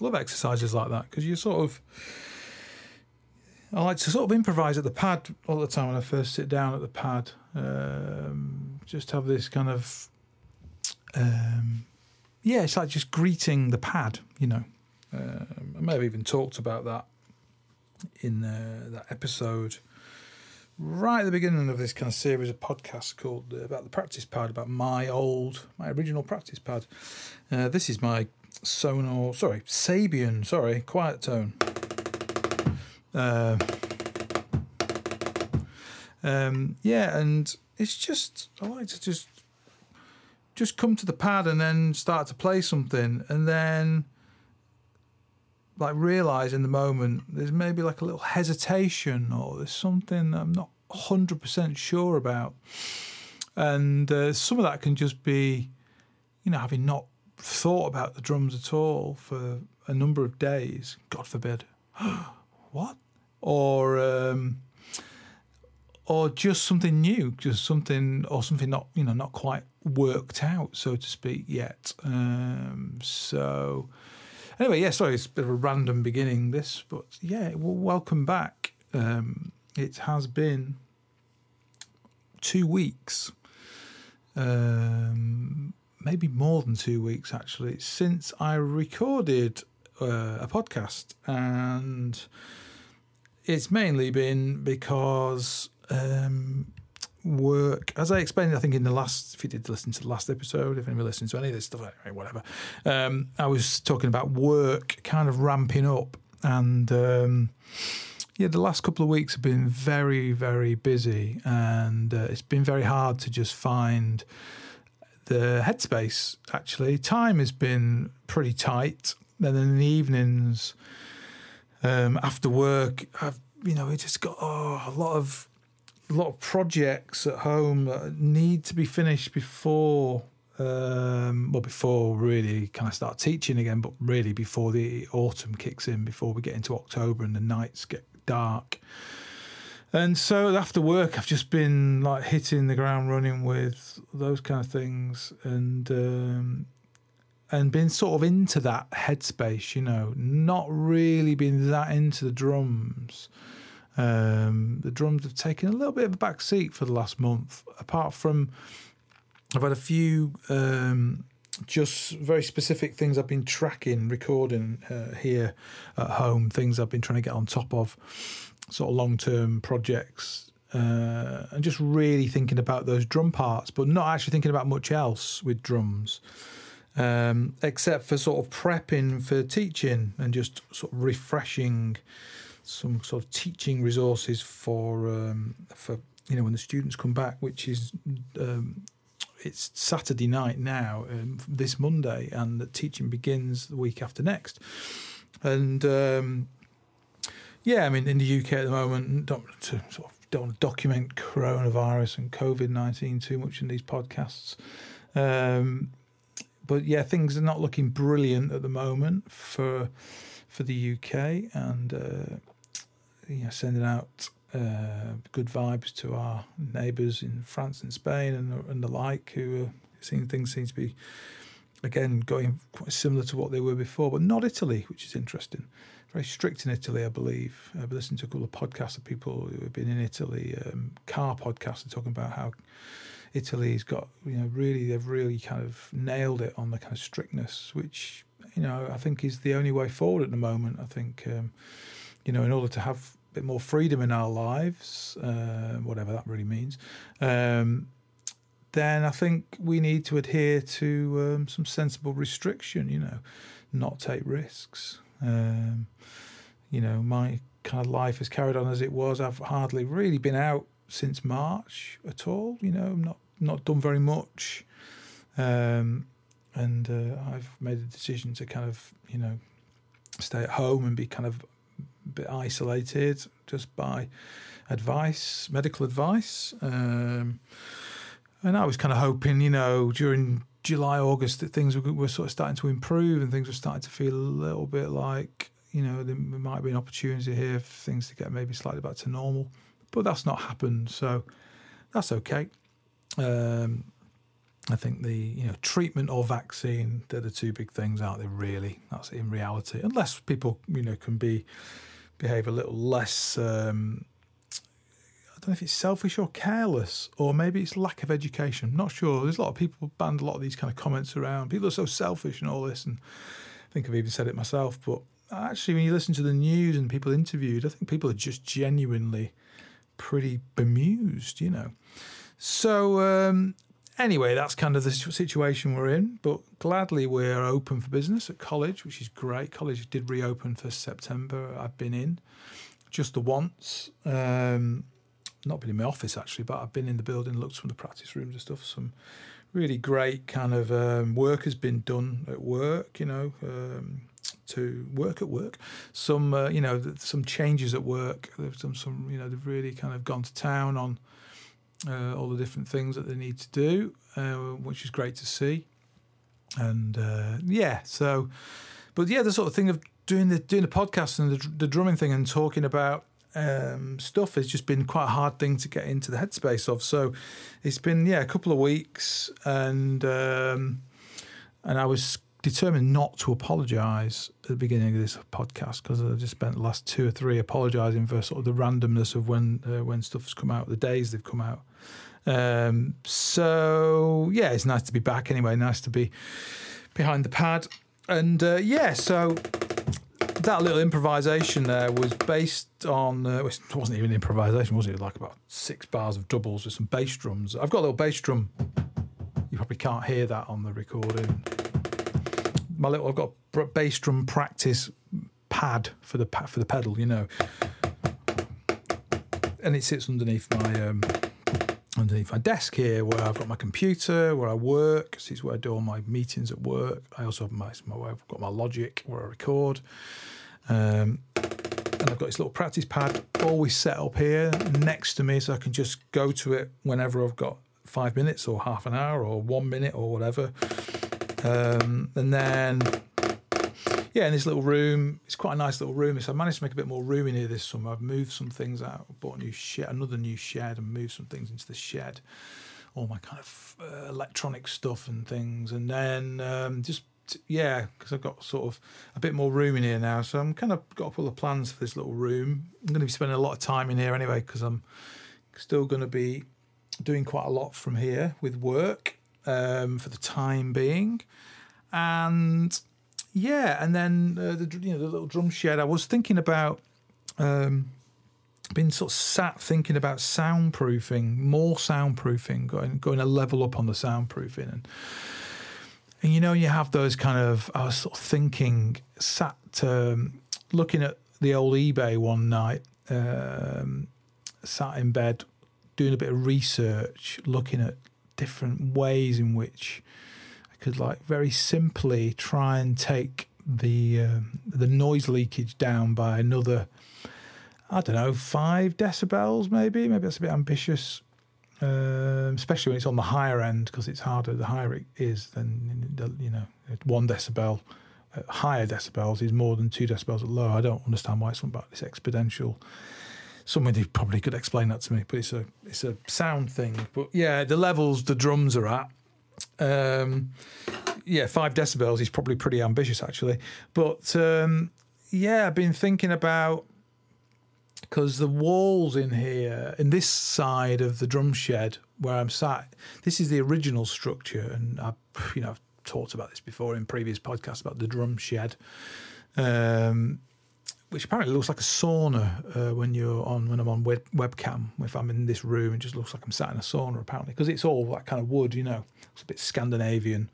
Love exercises like that because you sort of. I like to sort of improvise at the pad all the time when I first sit down at the pad. Um, just have this kind of. Um, yeah, it's like just greeting the pad, you know. Um, I may have even talked about that in uh, that episode right at the beginning of this kind of series of podcasts called uh, about the practice pad, about my old, my original practice pad. Uh, this is my Sonor, sorry, Sabian, sorry, quiet tone. Uh, um, yeah, and it's just I like to just just come to the pad and then start to play something, and then like realize in the moment there's maybe like a little hesitation or there's something I'm not hundred percent sure about, and uh, some of that can just be, you know, having not thought about the drums at all for a number of days. God forbid, what? Or um, or just something new, just something or something not you know not quite worked out, so to speak, yet. Um, so anyway, yeah, sorry, it's a bit of a random beginning this, but yeah, well, welcome back. Um, it has been two weeks, um, maybe more than two weeks actually, since I recorded uh, a podcast, and it's mainly been because um, work, as I explained, I think in the last, if you did listen to the last episode, if anybody listened to any of this stuff, anyway, whatever, um, I was talking about work kind of ramping up. And um, yeah, the last couple of weeks have been very, very busy. And uh, it's been very hard to just find the headspace, actually. Time has been pretty tight. And then in the evenings, um, after work, I've, you know, it just got oh, a lot of a lot of projects at home that need to be finished before um, well before really kind of start teaching again but really before the autumn kicks in before we get into october and the nights get dark and so after work i've just been like hitting the ground running with those kind of things and um, and been sort of into that headspace you know not really been that into the drums um, the drums have taken a little bit of a back seat for the last month. Apart from, I've had a few um, just very specific things I've been tracking, recording uh, here at home, things I've been trying to get on top of, sort of long term projects. Uh, and just really thinking about those drum parts, but not actually thinking about much else with drums, um, except for sort of prepping for teaching and just sort of refreshing some sort of teaching resources for um, for you know when the students come back, which is um, it's Saturday night now, um, this Monday, and the teaching begins the week after next. And um, yeah, I mean, in the UK at the moment, don't to sort of don't document coronavirus and COVID nineteen too much in these podcasts. Um, but yeah, things are not looking brilliant at the moment for for the UK, and uh, you know, sending out uh, good vibes to our neighbours in France and Spain and, and the like, who are seeing things seem to be again going quite similar to what they were before, but not Italy, which is interesting. Very strict in Italy, I believe. I've listened to a couple of podcasts of people who have been in Italy, um, car podcasts, are talking about how Italy's got, you know, really, they've really kind of nailed it on the kind of strictness, which, you know, I think is the only way forward at the moment. I think, um, you know, in order to have a bit more freedom in our lives, uh, whatever that really means, um, then I think we need to adhere to um, some sensible restriction. You know, not take risks. Um, you know, my kind of life has carried on as it was. I've hardly really been out since March at all. You know, I'm not not done very much, um, and uh, I've made a decision to kind of you know stay at home and be kind of a bit isolated just by advice, medical advice. Um, and I was kind of hoping, you know, during July, August, that things were, were, sort of starting to improve and things were starting to feel a little bit like, you know, there might be an opportunity here for things to get maybe slightly back to normal. But that's not happened. So that's okay. Um, I think the you know treatment or vaccine they're the two big things, aren't they? Really, that's in reality. Unless people you know can be behave a little less. Um, don't know if it's selfish or careless, or maybe it's lack of education. I'm not sure. There's a lot of people banned a lot of these kind of comments around. People are so selfish and all this, and I think I've even said it myself. But actually, when you listen to the news and people interviewed, I think people are just genuinely pretty bemused, you know. So um, anyway, that's kind of the situation we're in. But gladly, we're open for business at college, which is great. College did reopen for September. I've been in just the once. Um, not been in my office actually, but I've been in the building, looked from the practice rooms and stuff. Some really great kind of um, work has been done at work, you know, um, to work at work. Some, uh, you know, some changes at work. They've done some, you know, they've really kind of gone to town on uh, all the different things that they need to do, uh, which is great to see. And uh, yeah, so, but yeah, the sort of thing of doing the doing the podcast and the, the drumming thing and talking about um, stuff has just been quite a hard thing to get into the headspace of. So it's been yeah a couple of weeks, and um, and I was determined not to apologise at the beginning of this podcast because I just spent the last two or three apologising for sort of the randomness of when uh, when stuff's come out, the days they've come out. Um, so yeah, it's nice to be back anyway. Nice to be behind the pad, and uh, yeah, so that little improvisation there was based on uh, it wasn't even improvisation, was it? Like about six bars of doubles with some bass drums. I've got a little bass drum. You probably can't hear that on the recording. My little, I've got a bass drum practice pad for the for the pedal, you know, and it sits underneath my um, underneath my desk here where I've got my computer, where I work. This is where I do all my meetings at work. I also have my, my I've got my Logic where I record. Um, and I've got this little practice pad always set up here next to me so I can just go to it whenever I've got five minutes or half an hour or one minute or whatever. Um, and then yeah, in this little room, it's quite a nice little room. So I managed to make a bit more room in here this summer. I've moved some things out, bought a new shed, another new shed, and moved some things into the shed. All my kind of uh, electronic stuff and things, and then um, just yeah, because I've got sort of a bit more room in here now. So I'm kind of got a couple of plans for this little room. I'm going to be spending a lot of time in here anyway because I'm still going to be doing quite a lot from here with work um, for the time being, and yeah, and then uh, the you know the little drum shed. I was thinking about. Um, been sort of sat thinking about soundproofing, more soundproofing, going going a level up on the soundproofing, and and you know you have those kind of. I was sort of thinking, sat um, looking at the old eBay one night, um, sat in bed doing a bit of research, looking at different ways in which could like very simply try and take the uh, the noise leakage down by another I don't know five decibels maybe? Maybe that's a bit ambitious. Um, especially when it's on the higher end because it's harder the higher it is then you know one decibel uh, higher decibels is more than two decibels at low. I don't understand why it's about this exponential. Somebody probably could explain that to me but it's a it's a sound thing. But yeah the levels the drums are at um, yeah, five decibels is probably pretty ambitious, actually. But um, yeah, I've been thinking about because the walls in here, in this side of the drum shed where I'm sat, this is the original structure, and I, you know, I've talked about this before in previous podcasts about the drum shed. Um, which apparently looks like a sauna uh, when you're on when I'm on web, webcam. If I'm in this room, it just looks like I'm sat in a sauna. Apparently, because it's all that kind of wood, you know, it's a bit Scandinavian,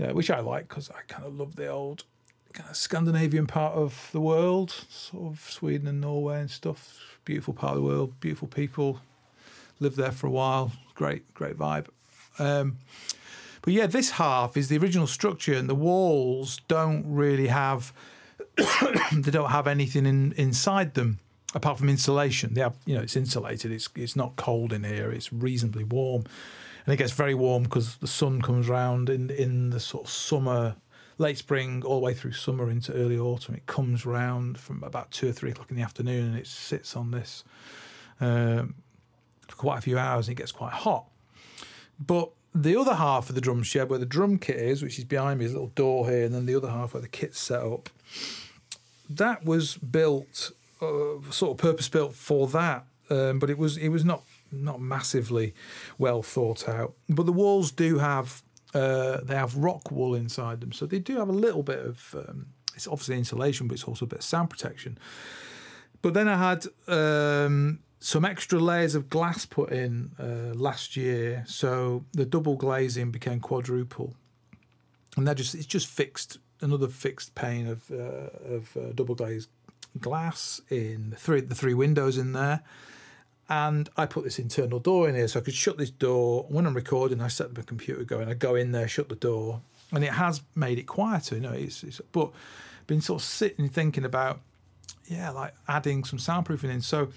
uh, which I like because I kind of love the old kind of Scandinavian part of the world, sort of Sweden and Norway and stuff. Beautiful part of the world, beautiful people. Lived there for a while. Great, great vibe. Um, but yeah, this half is the original structure, and the walls don't really have they don't have anything in, inside them apart from insulation. They have, you know, it's insulated. It's it's not cold in here. It's reasonably warm, and it gets very warm because the sun comes round in in the sort of summer, late spring, all the way through summer into early autumn. It comes round from about two or three o'clock in the afternoon, and it sits on this um, for quite a few hours, and it gets quite hot. But the other half of the drum shed where the drum kit is, which is behind me, is a little door here, and then the other half where the kit's set up. That was built, uh, sort of purpose built for that, um, but it was it was not not massively well thought out. But the walls do have uh, they have rock wool inside them, so they do have a little bit of um, it's obviously insulation, but it's also a bit of sound protection. But then I had um, some extra layers of glass put in uh, last year, so the double glazing became quadruple, and that just it's just fixed another fixed pane of uh, of uh, double glazed glass in the three the three windows in there. And I put this internal door in here so I could shut this door. When I'm recording, I set the computer going. I go in there, shut the door, and it has made it quieter. You know, it's, it's but been sort of sitting thinking about, yeah, like adding some soundproofing in. So,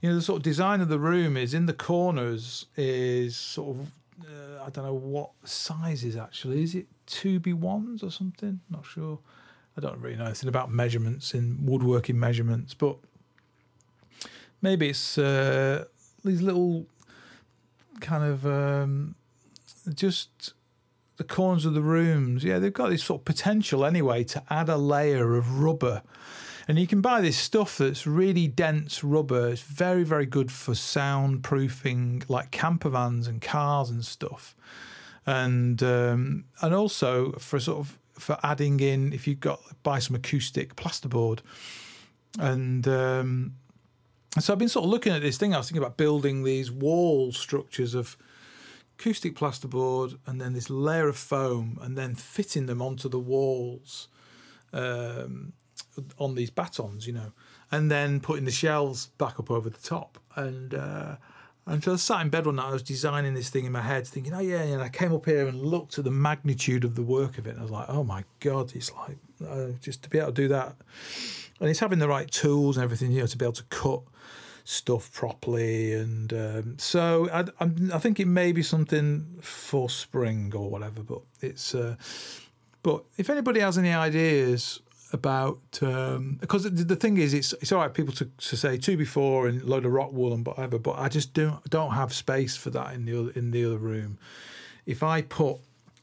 you know, the sort of design of the room is in the corners is sort of uh, I don't know what size is actually. Is it two by ones or something? Not sure. I don't really know anything about measurements in woodworking measurements, but maybe it's uh, these little kind of um, just the corners of the rooms. Yeah, they've got this sort of potential anyway to add a layer of rubber. And you can buy this stuff that's really dense rubber. It's very, very good for soundproofing, like camper vans and cars and stuff. And um, and also for sort of for adding in if you've got buy some acoustic plasterboard. And um, so I've been sort of looking at this thing. I was thinking about building these wall structures of acoustic plasterboard and then this layer of foam and then fitting them onto the walls um, on these battens, you know, and then putting the shelves back up over the top. And uh, and so I sat in bed one night, I was designing this thing in my head, thinking, oh yeah, and I came up here and looked at the magnitude of the work of it. And I was like, oh my God, it's like uh, just to be able to do that. And it's having the right tools and everything, you know, to be able to cut stuff properly. And um, so I, I think it may be something for spring or whatever, but it's. Uh, but if anybody has any ideas about um, because the thing is it's it's all right people to, to say two by four and load of rock wool and whatever but I just don't don't have space for that in the other, in the other room. If I put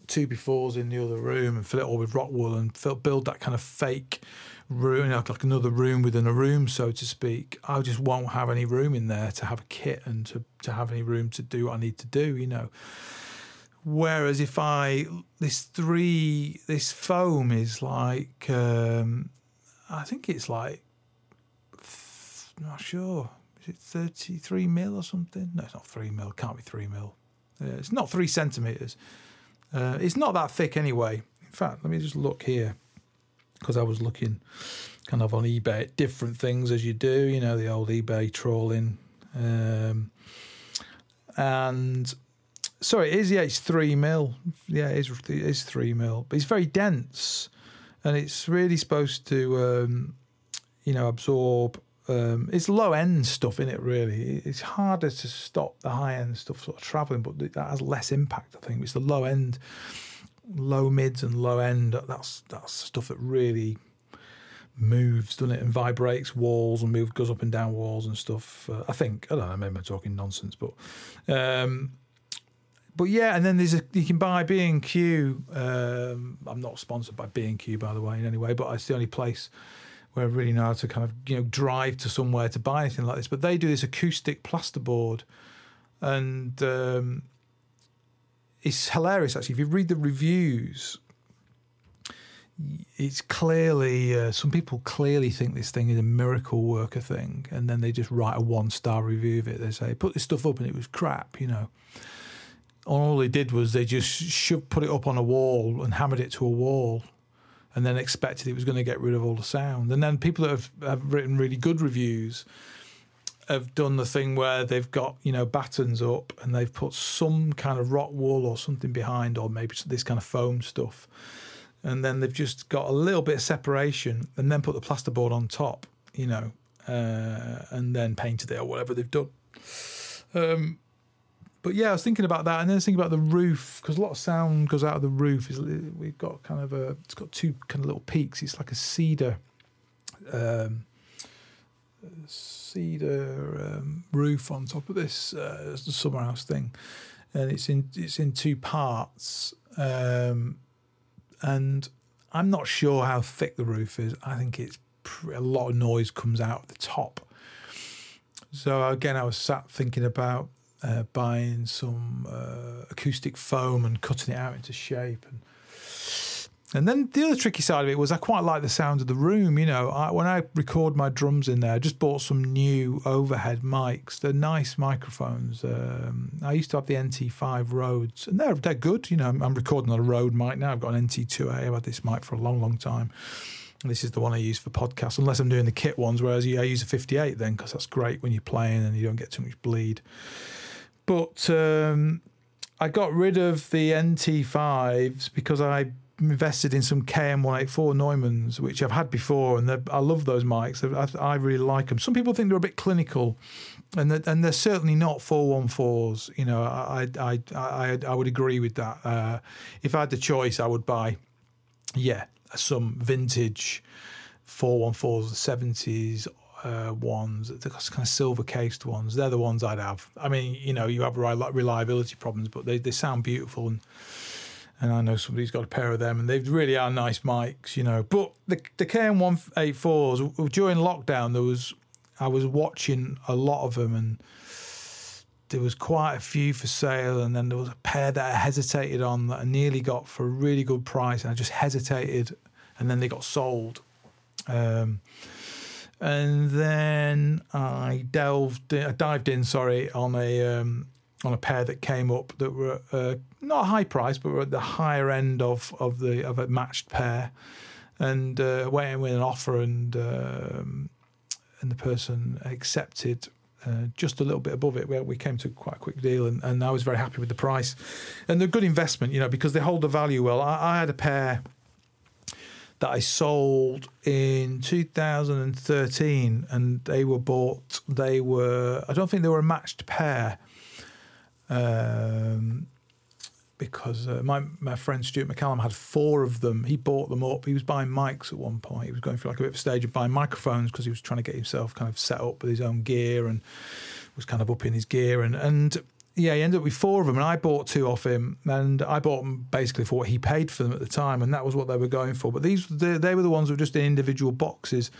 two by fours in the other room and fill it all with rock wool and fill, build that kind of fake room like, like another room within a room so to speak I just won't have any room in there to have a kit and to, to have any room to do what I need to do you know Whereas if I this three this foam is like um, I think it's like not sure is it thirty three mil or something? No, it's not three mil. Can't be three mil. Uh, it's not three centimeters. Uh, it's not that thick anyway. In fact, let me just look here because I was looking kind of on eBay at different things as you do. You know the old eBay trawling. Um, and sorry, it is. Yeah, it's three mil. Yeah, it is, it is three mil, but it's very dense, and it's really supposed to, um, you know, absorb. Um, it's low end stuff in it. Really, it's harder to stop the high end stuff sort of traveling, but that has less impact. I think it's the low end, low mids and low end. That's that's stuff that really moves, doesn't it, and vibrates walls and moves, goes up and down walls and stuff. Uh, I think I don't know. Maybe I'm talking nonsense, but um, but yeah, and then there's a you can buy B and Q. Um, I'm not sponsored by B and Q, by the way, in any way, but it's the only place where I really know how to kind of you know drive to somewhere to buy anything like this. But they do this acoustic plasterboard, and um, it's hilarious actually. If you read the reviews, it's clearly uh, some people clearly think this thing is a miracle worker thing, and then they just write a one star review of it. They say put this stuff up and it was crap, you know all they did was they just shoved, put it up on a wall and hammered it to a wall and then expected it was going to get rid of all the sound. And then people that have, have written really good reviews have done the thing where they've got, you know, battens up and they've put some kind of rock wool or something behind, or maybe this kind of foam stuff. And then they've just got a little bit of separation and then put the plasterboard on top, you know, uh, and then painted it or whatever they've done. Um, but yeah, I was thinking about that, and then I was thinking about the roof because a lot of sound goes out of the roof. Is we've got kind of a, it's got two kind of little peaks. It's like a cedar, um, cedar um, roof on top of this uh, summer house thing, and it's in it's in two parts. Um, and I'm not sure how thick the roof is. I think it's a lot of noise comes out of the top. So again, I was sat thinking about uh, buying some uh, acoustic foam and cutting it out into shape and and then the other tricky side of it was I quite like the sound of the room. You know, I, when I record my drums in there, I just bought some new overhead mics. They're nice microphones. Um, I used to have the NT5 Rodes, and they're they're good. You know, I'm, I'm recording on a Rode mic now. I've got an NT2A. I've had this mic for a long, long time. This is the one I use for podcasts, unless I'm doing the kit ones. Whereas I use a 58 then, because that's great when you're playing and you don't get too much bleed. But um, I got rid of the NT5s because I invested in some KM184 Neumanns, which I've had before, and I love those mics. I, I, really like them. Some people think they're a bit clinical, and they're, and they're certainly not 414s. You know, I I I, I would agree with that. Uh, if I had the choice, I would buy, yeah, some vintage 414s, 70s. Uh, ones, the kind of silver cased ones, they're the ones I'd have. I mean, you know, you have reliability problems, but they, they sound beautiful and and I know somebody's got a pair of them, and they really are nice mics, you know. But the the KM184s during lockdown, there was I was watching a lot of them, and there was quite a few for sale, and then there was a pair that I hesitated on that I nearly got for a really good price, and I just hesitated, and then they got sold. Um, and then I delved, I dived in, sorry, on a um, on a pair that came up that were uh, not high price, but were at the higher end of of the of a matched pair, and uh, went in with an offer, and um, and the person accepted. Uh, just a little bit above it, we came to quite a quick deal, and, and I was very happy with the price, and they're good investment, you know, because they hold the value well. I, I had a pair that I sold in 2013, and they were bought. They were, I don't think they were a matched pair, um, because uh, my my friend Stuart McCallum had four of them. He bought them up. He was buying mics at one point. He was going through like a bit of a stage of buying microphones because he was trying to get himself kind of set up with his own gear and was kind of up in his gear and and yeah, he ended up with four of them, and I bought two off him, and I bought them basically for what he paid for them at the time, and that was what they were going for. But these they, they were the ones that were just in individual boxes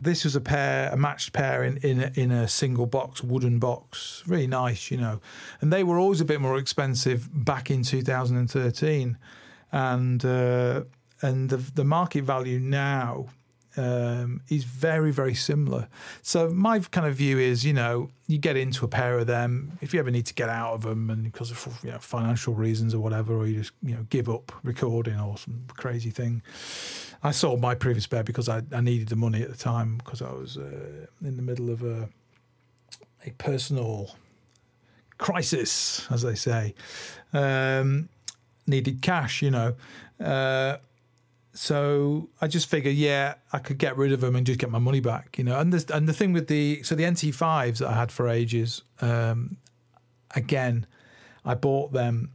this was a pair, a matched pair in in a, in a single box, wooden box, really nice, you know. And they were always a bit more expensive back in 2013, and uh, and the the market value now um, is very, very similar. So my kind of view is, you know, you get into a pair of them if you ever need to get out of them, and because of you know, financial reasons or whatever, or you just you know give up recording or some crazy thing. I sold my previous pair because I, I needed the money at the time because I was uh, in the middle of a a personal crisis, as they say. Um, needed cash, you know. Uh, so I just figured, yeah, I could get rid of them and just get my money back, you know. And the and the thing with the so the NT5s that I had for ages, um, again, I bought them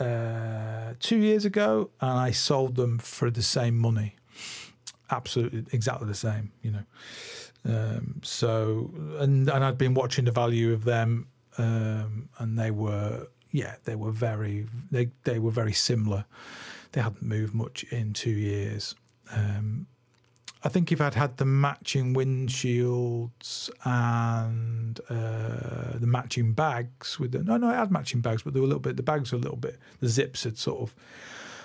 uh, two years ago and I sold them for the same money, absolutely exactly the same, you know. Um, so and and I'd been watching the value of them, um, and they were yeah they were very they they were very similar they hadn't moved much in two years. Um, I think if I'd had the matching windshields and uh, the matching bags with the no, no, I had matching bags, but they were a little bit. The bags were a little bit. The zips had sort of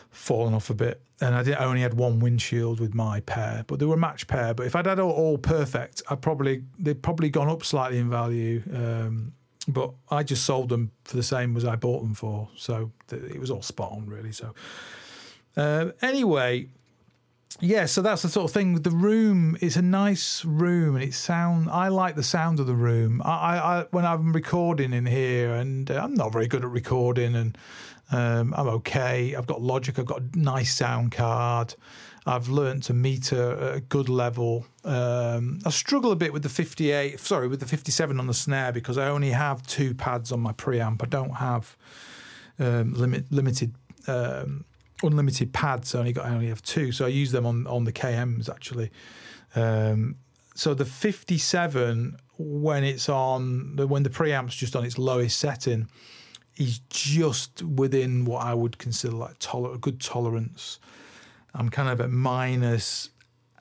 fallen off a bit, and I, did, I only had one windshield with my pair, but they were a match pair. But if I'd had all, all perfect, I probably they'd probably gone up slightly in value. Um, but I just sold them for the same as I bought them for, so it was all spot on, really. So uh, anyway, yeah, so that's the sort of thing. With the room is a nice room, and it sound. I like the sound of the room. I, I when I'm recording in here, and uh, I'm not very good at recording, and um, I'm okay. I've got Logic. I've got a nice sound card. I've learned to meter at a good level. Um, I struggle a bit with the 58, sorry, with the 57 on the snare because I only have two pads on my preamp. I don't have um, limit, limited um, unlimited pads. I only got I only have two, so I use them on on the KMs actually. Um, so the 57 when it's on when the preamp's just on its lowest setting, is just within what I would consider like toler- a good tolerance. I'm kind of at minus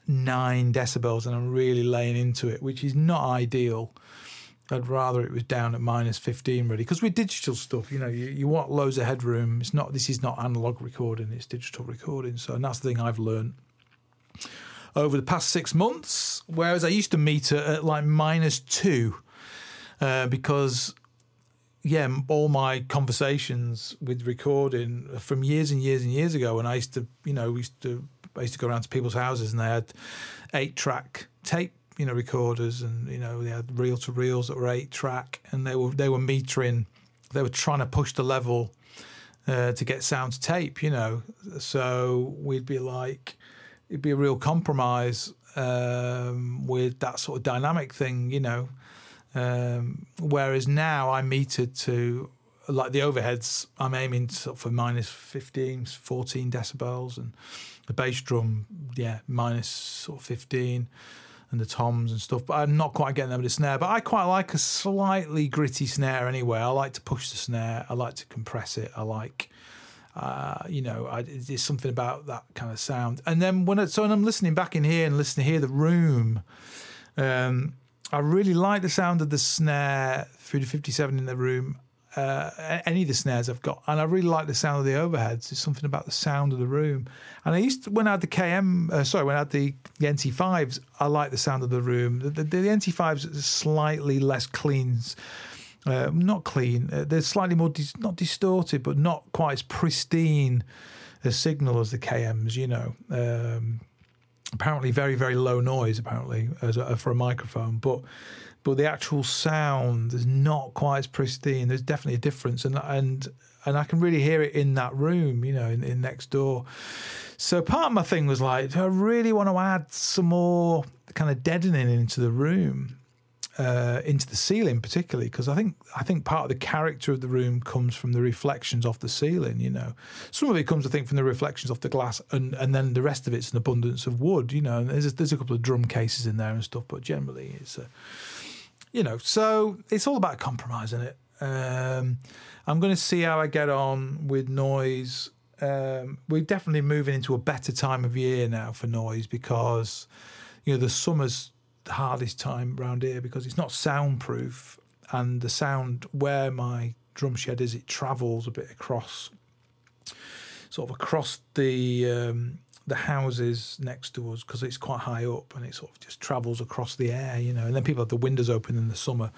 nine decibels and I'm really laying into it, which is not ideal. I'd rather it was down at minus 15 really because with digital stuff you know you, you want loads of headroom. It's not this is not analog recording it's digital recording. So and that's the thing I've learned over the past six months. Whereas I used to meter at like minus two uh, because yeah all my conversations with recording from years and years and years ago when I used to you know we used to I used to go around to people's houses and they had eight track tape you know recorders and you know they had reel to reels that were eight track and they were they were metering they were trying to push the level uh, to get sound to tape you know. So we'd be like it'd be a real compromise um, with that sort of dynamic thing you know. Um, whereas now I'm metered to like the overheads I'm aiming for minus 15 14 decibels and the bass drum yeah minus sort of 15 and the toms and stuff, but I'm not quite getting them with snare. But I quite like a slightly gritty snare anyway. I like to push the snare. I like to compress it. I like, uh, you know, I, there's something about that kind of sound. And then when I, so when I'm listening back in here and listening hear the room, um, I really like the sound of the snare through the 57 in the room uh, any of the snares I've got, and I really like the sound of the overheads. There's something about the sound of the room. And I used to, when I had the KM, uh, sorry, when I had the, the NT5s, I like the sound of the room. The, the, the NT5s are slightly less clean, uh, not clean. Uh, they're slightly more dis- not distorted, but not quite as pristine a signal as the KMs. You know. Um, apparently, very very low noise. Apparently, as a, for a microphone, but but the actual sound is not quite as pristine. There's definitely a difference, and and and I can really hear it in that room, you know, in, in next door. So part of my thing was like, I really want to add some more kind of deadening into the room, uh, into the ceiling particularly? Because I think I think part of the character of the room comes from the reflections off the ceiling. You know, some of it comes, I think, from the reflections off the glass, and and then the rest of it's an abundance of wood. You know, and there's a, there's a couple of drum cases in there and stuff, but generally it's a you know, so it's all about compromising it. Um, I'm going to see how I get on with noise. Um, we're definitely moving into a better time of year now for noise because, you know, the summer's the hardest time around here because it's not soundproof and the sound where my drum shed is, it travels a bit across, sort of across the um, the houses next to us because it's quite high up and it sort of just travels across the air, you know. And then people have the windows open in the summer,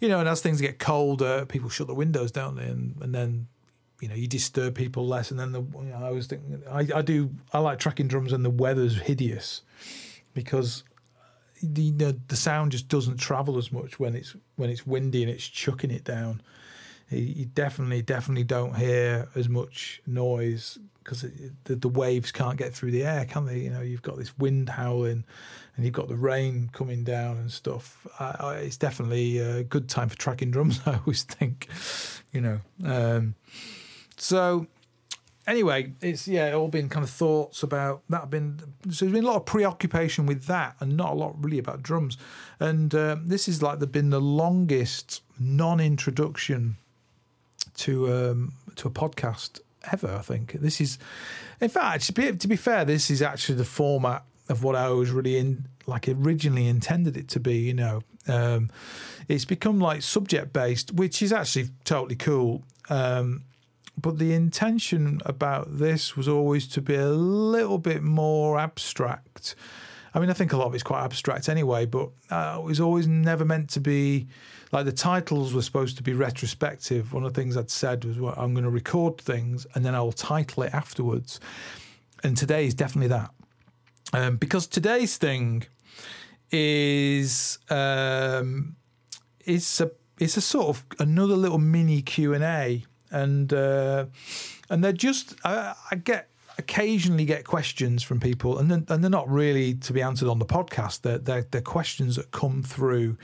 you know. And as things get colder, people shut the windows, don't they? And, and then you know you disturb people less. And then the you know, I was thinking I, I do I like tracking drums and the weather's hideous because the, the the sound just doesn't travel as much when it's when it's windy and it's chucking it down. You definitely definitely don't hear as much noise because the, the waves can't get through the air, can they? You know, you've got this wind howling, and you've got the rain coming down and stuff. Uh, it's definitely a good time for tracking drums. I always think, you know. Um, so anyway, it's yeah, all been kind of thoughts about that. Been so there's been a lot of preoccupation with that, and not a lot really about drums. And um, this is like the been the longest non-introduction to um, to a podcast ever. I think this is, in fact, to be, to be fair, this is actually the format of what I was really in, like originally intended it to be. You know, um, it's become like subject based, which is actually totally cool. Um, but the intention about this was always to be a little bit more abstract. I mean, I think a lot of it's quite abstract anyway, but uh, it was always never meant to be like the titles were supposed to be retrospective. One of the things I'd said was, well, I'm going to record things and then I'll title it afterwards. And today is definitely that. Um, because today's thing is um, it's a it's a sort of another little mini Q and A, and uh, and they're just I, I, get occasionally get questions from people, and then, and they're not really to be answered on the podcast. They're, they're, they're questions that come through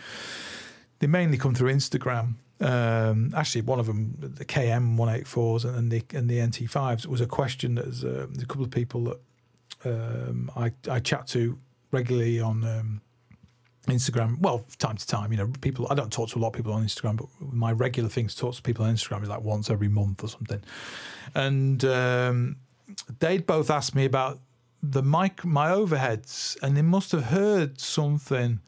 they mainly come through Instagram. Um, actually, one of them, the KM 184s and the and the NT5s, was a question that there's, uh, a couple of people that um, I I chat to regularly on um, Instagram. Well, time to time, you know, people. I don't talk to a lot of people on Instagram, but my regular thing to talk to people on Instagram is like once every month or something. And um, they'd both asked me about the mic, my overheads, and they must have heard something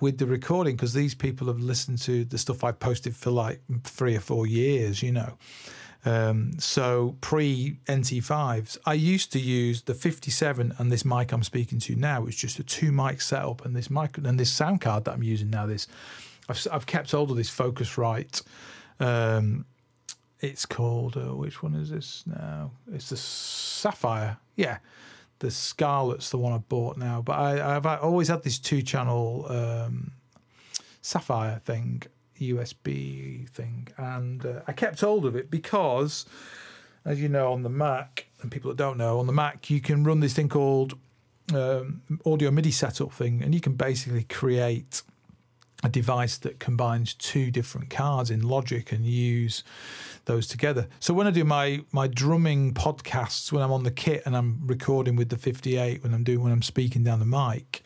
with the recording because these people have listened to the stuff I posted for like three or four years, you know. Um, so pre NT5s, I used to use the 57 and this mic I'm speaking to now is just a two mic setup and this mic and this sound card that I'm using now. This I've, I've kept hold of this Focusrite. Um, it's called uh, which one is this now? It's the Saffire. Yeah, the Scarlett's the one I bought now. But I, have always had this two channel um, Saffire thing USB thing, and uh, I kept hold of it because, as you know, on the Mac, and people that don't know, on the Mac you can run this thing called um, audio MIDI setup thing, and you can basically create a device that combines two different cards in Logic and use those together. So when I do my my drumming podcasts, when I'm on the kit and I'm recording with the 58, when I'm doing when I'm speaking down the mic,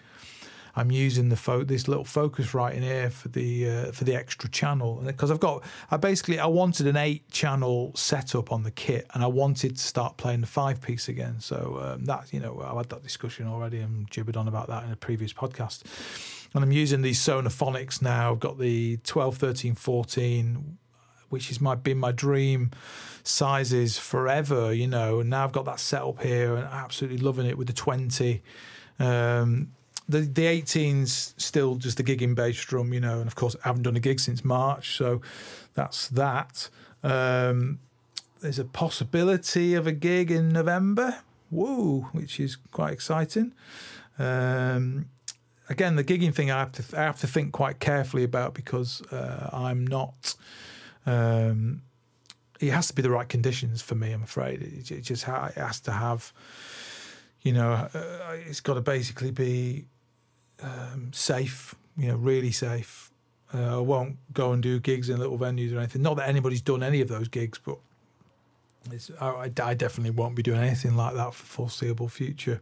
I'm using the fo- this little Focusrite in here for the uh, for the extra channel because I've got I basically I wanted an eight channel setup on the kit and I wanted to start playing the five piece again. So um, that you know I've had that discussion already and gibbered on about that in a previous podcast. And I'm using these Sonor Phonics now. I've got the 12, 13, 14, which has my been my dream sizes forever, you know. And now I've got that set up here and absolutely loving it with the 20. Um, the the 18's still just a gigging bass drum, you know, and of course I haven't done a gig since March, so that's that. Um, there's a possibility of a gig in November, woo, which is quite exciting. Um, again, the gigging thing I have to I have to think quite carefully about because uh, I'm not. Um, it has to be the right conditions for me. I'm afraid it, it just ha- it has to have, you know, uh, it's got to basically be um, safe, you know, really safe. Uh, I won't go and do gigs in little venues or anything. Not that anybody's done any of those gigs, but I, I, definitely won't be doing anything like that for foreseeable future.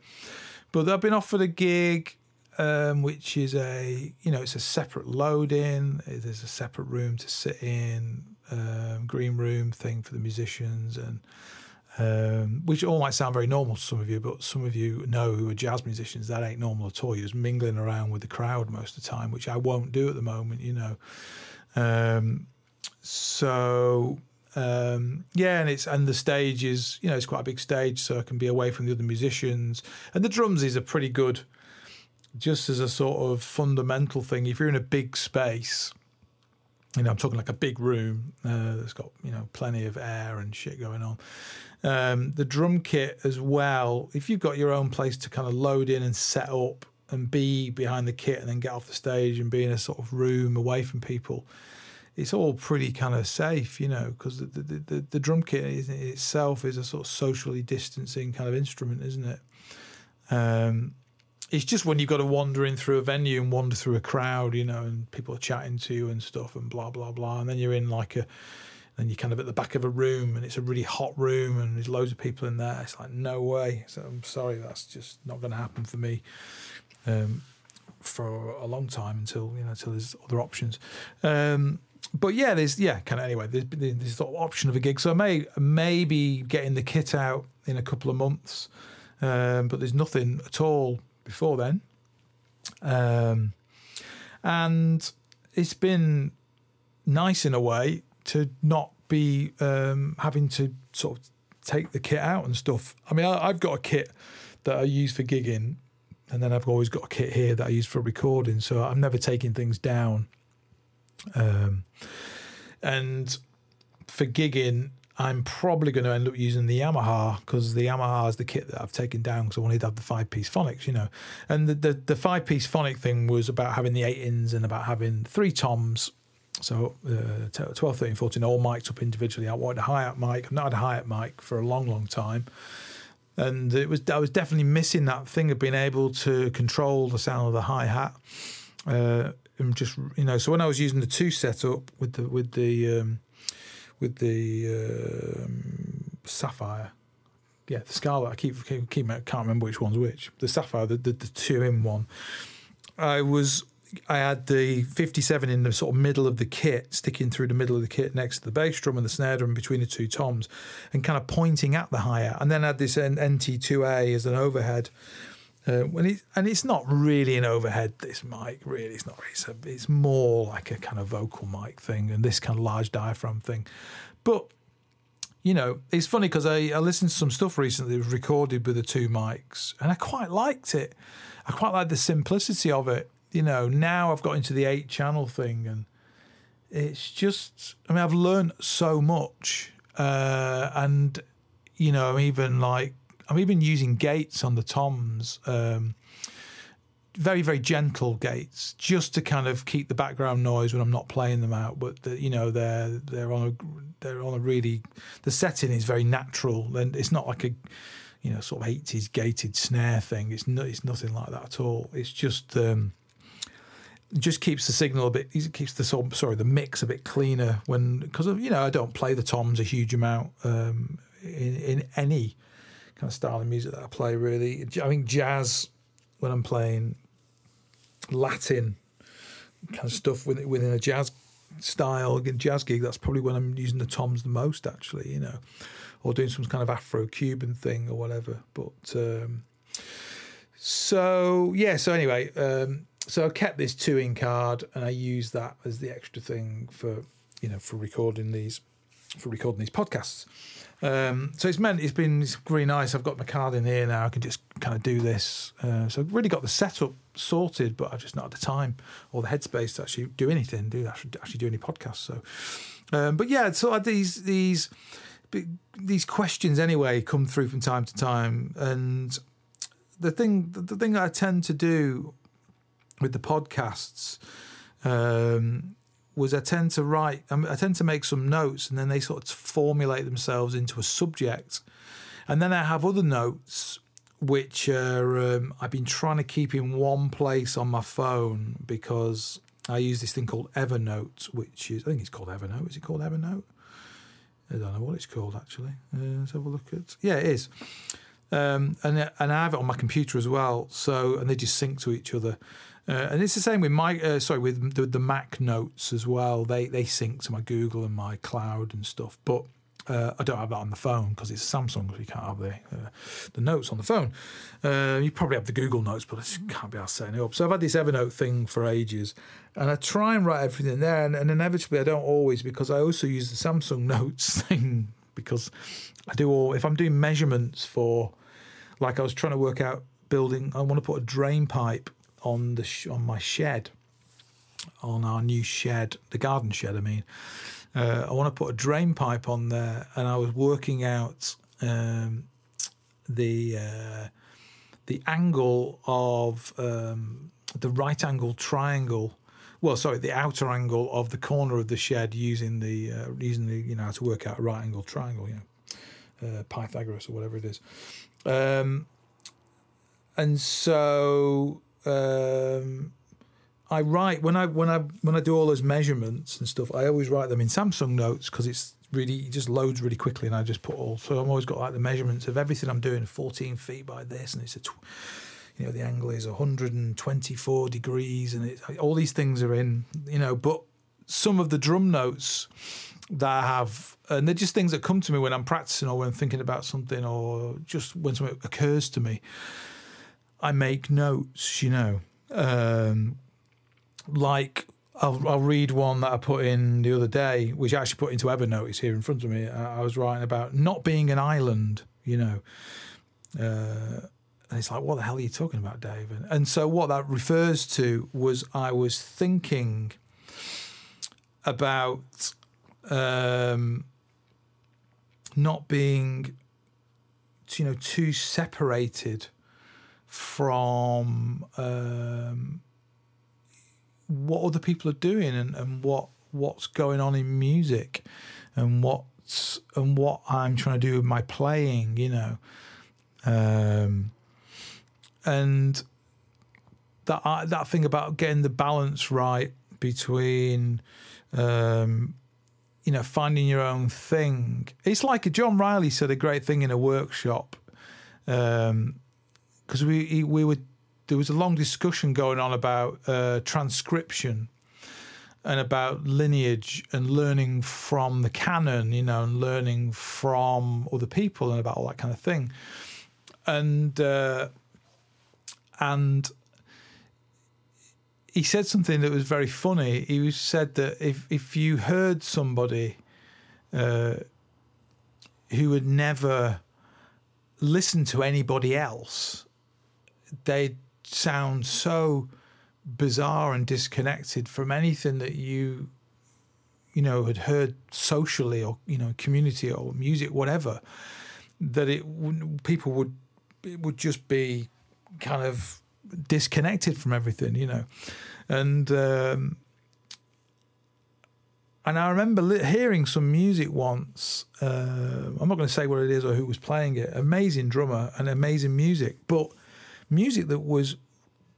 But I've been offered a gig, um, which is a you know it's a separate load in. There's a separate room to sit in, um, green room thing for the musicians and um, which all might sound very normal to some of you, but some of you know who are jazz musicians, that ain't normal at all. You're just mingling around with the crowd most of the time, which I won't do at the moment, you know. Um, so um, yeah, and it's and the stage is you know it's quite a big stage, so I can be away from the other musicians. And the drums is a pretty good, just as a sort of fundamental thing. If you're in a big space, you know, I'm talking like a big room uh, that's got you know plenty of air and shit going on. Um, the drum kit as well. If you've got your own place to kind of load in and set up and be behind the kit and then get off the stage and be in a sort of room away from people, it's all pretty kind of safe, you know, because the, the, the, the, drum kit itself is a sort of socially distancing kind of instrument, isn't it? Um, it's just when you've got to wander in through a venue and wander through a crowd, you know, and people are chatting to you and stuff and blah, blah, blah. And then you're in like a, then you're kind of at the back of a room and it's a really hot room and there's loads of people in there. It's like, no way. So I'm sorry, that's just not going to happen for me um, for a long time until, you know, until there's other options. Um, but yeah, there's, yeah, kind of anyway, there's, there's of option of a gig. So I may, maybe getting the kit out in a couple of months, um, but there's nothing at all before then. Um, and it's been nice in a way to not be um, having to sort of take the kit out and stuff. I mean, I, have got a kit that I use for gigging, and then I've always got a kit here that I use for recording. So I'm never taking things down. Um, and for gigging, I'm probably going to end up using the Yamaha because the Yamaha is the kit that I've taken down because I wanted to have the five piece phonics, you know. And the, the, the five piece phonic thing was about having the eight ins and about having three toms so uh, 12, 13, 14, all mic'd up individually. I wanted a hi-hat mic. I've not had a hi-hat mic for a long, long time. And it was I was definitely missing that thing of being able to control the sound of the hi-hat. Uh, and just you know, so when I was using the two setup with the with the um, with the um, saffire, yeah, the scarlett. I keep keep, keep can't remember which one's which. The saffire, the the, the two in one I was I had the 57 in the sort of middle of the kit, sticking through the middle of the kit next to the bass drum and the snare drum between the two toms, and kind of pointing at the hi hat. And then I had this NT2A as an overhead. Uh, when it, and it's not really an overhead. This mic really, it's not. It's, a, it's more like a kind of vocal mic thing, and this kind of large diaphragm thing. But you know, it's funny because I, I listened to some stuff recently that was recorded with the two mics, and I quite liked it. I quite like the simplicity of it you know, now I've got into the eight channel thing and it's just, I mean, I've learned so much. Uh, and, you know, even like, I'm even using gates on the toms, um, very, very gentle gates, just to kind of keep the background noise when I'm not playing them out. But the, you know, they're they're on a they're on a really the setting is very natural, and it's not like a you know sort of 80s gated snare thing. It's no, it's nothing like that at all. It's just um, just keeps the signal a bit it keeps the sorry the mix a bit cleaner when because of you know I don't play the toms a huge amount um, in in any kind of style of music that I play really. I think jazz when I'm playing Latin kind of stuff within, a jazz style jazz gig that's probably when I'm using the toms the most actually you know or doing some kind of Afro Cuban thing or whatever. But um, so yeah so anyway um, so I kept this two in card and I use that as the extra thing for you know for recording these for recording these podcasts. Um, so it's meant it's been it's really nice. I've got my card in here now. I can just kind of do this. Uh, so I've really got the setup sorted, but I've just not had the time or the headspace to actually do anything, do actually, actually do any podcasts. So, um, but yeah, so these these these questions anyway come through from time to time, and the thing the thing I tend to do with the podcasts um, was I tend to write, I tend to make some notes, and then they sort of formulate themselves into a subject, and then I have other notes which are um, I've been trying to keep in one place on my phone because I use this thing called Evernote, which is I think it's called Evernote. Is it called Evernote? I don't know what it's called actually. Uh, let's have a look at. Yeah, it is. Um, and and I have it on my computer as well. So and they just sync to each other. Uh, and it's the same with my uh, sorry with the, the, Mac notes as well. They they sync to my Google and my cloud and stuff. But uh, I don't have that on the phone because it's Samsung. So you can't have the uh, the notes on the phone. Uh, you probably have the Google Notes, but I just can't be able to set it up. So I've had this Evernote thing for ages, and I try and write everything there. And, and inevitably, I don't always because I also use the Samsung Notes thing because I do all if I'm doing measurements for like I was trying to work out building. I want to put a drain pipe on the sh- on my shed, on our new shed, the garden shed. I mean, uh, I want to put a drain pipe on there, and I was working out um, the uh, the angle of um, the right angle triangle. Well, sorry, the outer angle of the corner of the shed using the uh, using the you know how to work out a right angle triangle. You know, uh, Pythagoras or whatever it is. Um, and so um, I write when I when I when I do all those measurements and stuff. I always write them in Samsung Notes because it's really it just loads really quickly, and I just put all. So I've always got like the measurements of everything I'm doing. 14 feet by this, and it's a, you know, the angle is 124 degrees, and all these things are in. You know, but some of the drum notes that I have, and they're just things that come to me when I'm practicing or when I'm thinking about something, or just when something occurs to me. I make notes, you know. Um, like I'll, I'll read one that I put in the other day, which I actually put into Evernote. It's here in front of me. I, I was writing about not being an island, you know. Uh, and it's like, what the hell are you talking about, Dave? And, and so what that refers to was I was thinking about um, not being, you know, too separated from um, what other people are doing and, and what what's going on in music and what's and what I'm trying to do with my playing, you know. Um, and that uh, that thing about getting the balance right between um, you know finding your own thing. It's like John Riley said a great thing in a workshop. Um, because we we were there was a long discussion going on about uh, transcription and about lineage and learning from the canon, you know, and learning from other people and about all that kind of thing. And uh, and he said something that was very funny. He said that if if you heard somebody uh, who had never listened to anybody else, they'd sound so bizarre and disconnected from anything that you you know had heard socially or you know community or music whatever that it people would it would just be kind of disconnected from everything you know and um, and I remember hearing some music once. Uh, I'm not going to say what it is or who was playing it. Amazing drummer and amazing music, but music that was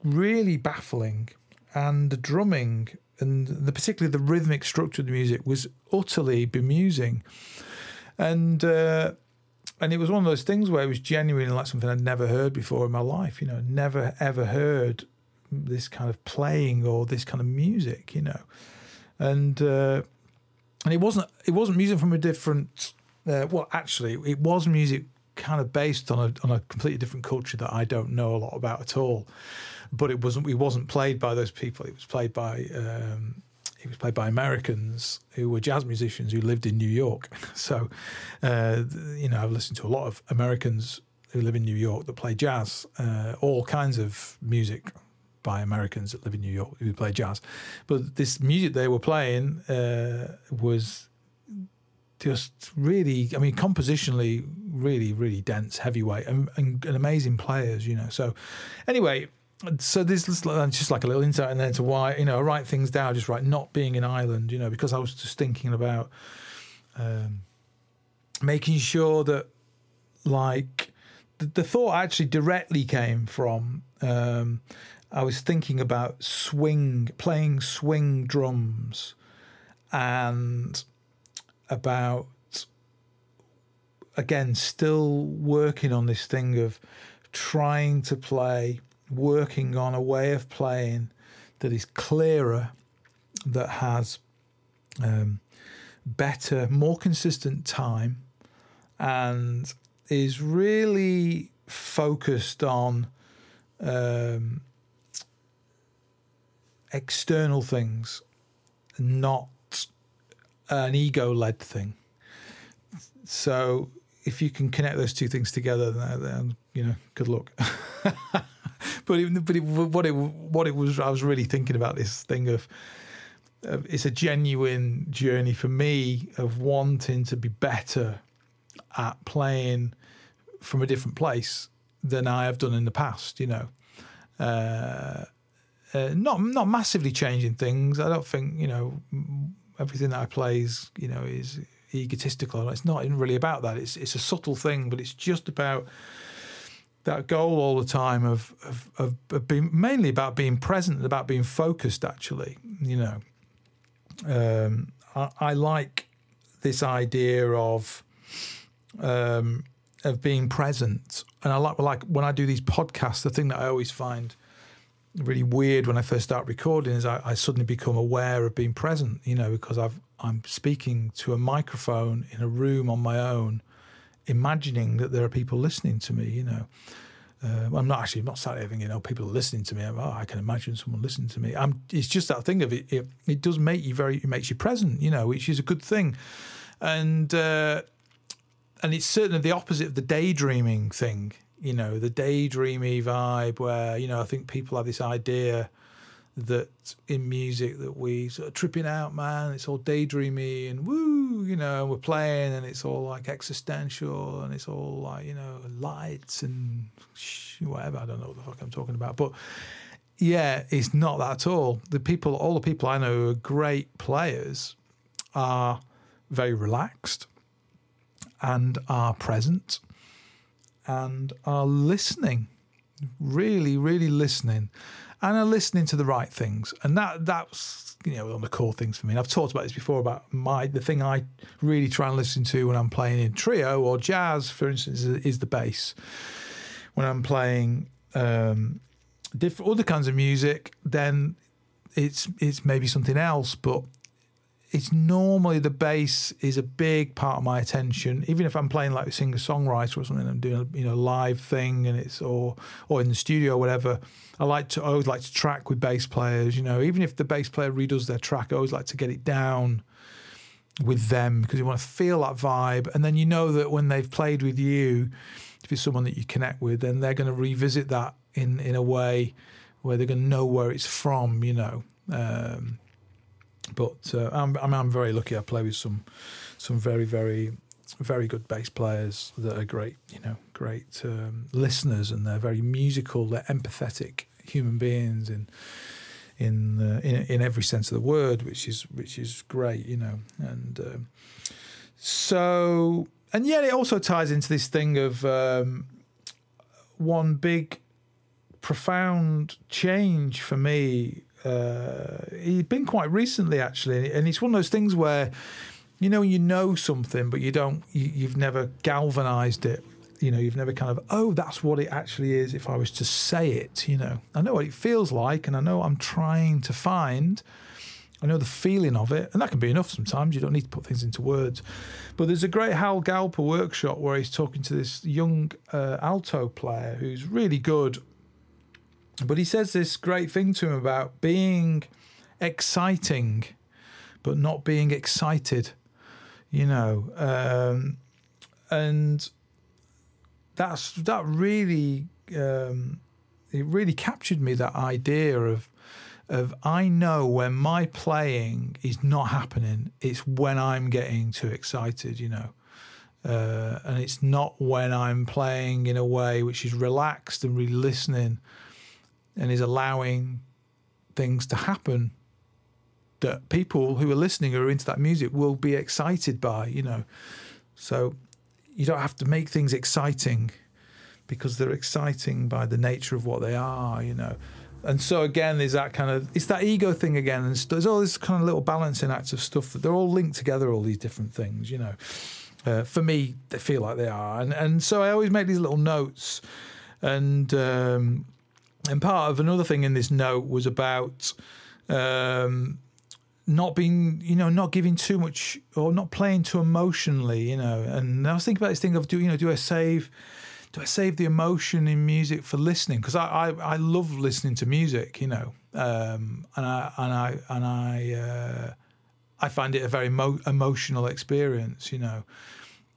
really baffling, and the drumming and the particularly the rhythmic structure of the music was utterly bemusing, and uh, and it was one of those things where it was genuinely like something I'd never heard before in my life. You know, never ever heard this kind of playing or this kind of music. You know, and uh, and it wasn't it wasn't music from a different. Uh, well, actually, it was music kind of based on a on a completely different culture that I don't know a lot about at all. But it wasn't it wasn't played by those people. It was played by um, it was played by Americans who were jazz musicians who lived in New York. So, uh, you know, I've listened to a lot of Americans who live in New York that play jazz, uh, all kinds of music by Americans that live in New York who play jazz. But this music they were playing uh, was just really, I mean, compositionally, really, really dense, heavyweight, and, and, and amazing players, you know. So, anyway, so this is just like a little insight, and then to why, you know, I write things down, just write not being in Ireland, you know, because I was just thinking about um, making sure that, like, the, the, thought actually directly came from. Um, I was thinking about swing, playing swing drums, and about again still working on this thing of trying to play working on a way of playing that is clearer that has um, better more consistent time and is really focused on um, external things not an ego led thing. So if you can connect those two things together, then, you know, good luck. but it, but it, what it what it was, I was really thinking about this thing of, of it's a genuine journey for me of wanting to be better at playing from a different place than I have done in the past. You know. Uh, uh, not not massively changing things. I don't think you know everything that I play is, you know, is egotistical. It's not even really about that. It's it's a subtle thing, but it's just about that goal all the time of of, of, of being mainly about being present and about being focused. Actually, you know, um, I, I, like this idea of um, of being present, and I like like when I do these podcasts. The thing that I always find really weird when I first start recording is I, I, suddenly become aware of being present, you know, because I've I'm speaking to a microphone in a room on my own, imagining that there are people listening to me, you know. Uh, I'm not actually I'm not sat there thinking, know. people are listening to me. I'm, oh, I can imagine someone listening to me. I'm, it's just that thing of it, it. It does make you very. It makes you present, you know, which is a good thing, and uh, and it's certainly the opposite of the daydreaming thing you know, the daydreamy vibe where, you know, I think people have this idea that in music that we sort of tripping out, man, it's all daydreamy and woo, you know, and we're playing and it's all like existential and it's all like, you know, lights and whatever. I don't know what the fuck I'm talking about. But yeah, it's not that at all. The people, all the people I know who are great players are very relaxed and are present and are listening, really, really listening, and are listening to the right things. And that that's you know one of the core things for me. And I've talked about this before about my the thing I really try and listen to when I'm playing in trio or jazz, for instance, is, is the bass. When I'm playing um, different other kinds of music, then it's it's maybe something else. But it's normally the bass is a big part of my attention. Even if I'm playing like a singer songwriter or something, I'm doing a you know live thing and it's or or in the studio or whatever. I like to I always like to track with bass players. You know, even if the bass player redoes their track, I always like to get it down with them because you want to feel that vibe. And then you know that when they've played with you, if it's someone that you connect with, then they're going to revisit that in in a way where they're going to know where it's from. You know. Um, but uh, I'm, I'm, very lucky. I play with some some very very very good bass players that are great, you know, great um, listeners, and they're very musical. They're empathetic human beings in in, uh, in in every sense of the word, which is which is great, you know. And um, so, and yet it also ties into this thing of um, one big profound change for me uh, he'd been quite recently actually, and it's one of those things where you know you know something, but you don't, you, you've never galvanized it. You know, you've never kind of, oh, that's what it actually is. If I was to say it, you know, I know what it feels like, and I know what I'm trying to find. I know the feeling of it, and that can be enough sometimes. You don't need to put things into words. But there's a great Hal Galper workshop where he's talking to this young uh, alto player who's really good but he says this great thing to him about being exciting, but not being excited, you know. Um, and that's that really um, it really captured me that idea of of I know when my playing is not happening, it's when I'm getting too excited, you know. Uh, and it's not when I'm playing in a way which is relaxed and really listening and is allowing things to happen that people who are listening or into that music will be excited by, you know. So you don't have to make things exciting because they're exciting by the nature of what they are, you know. And so again, there's that kind of it's that ego thing again, and there's all this kind of little balancing acts of stuff that they're all linked together, all these different things, you know. Uh, for me, they feel like they are, and and so I always make these little notes, and um, and part of another thing in this note was about um, not being, you know, not giving too much or not playing too emotionally, you know. And I was thinking about this thing of do you know do I save do I save the emotion in music for listening? Because I, I, I love listening to music, you know, um, and I and I and I uh, I find it a very mo- emotional experience, you know.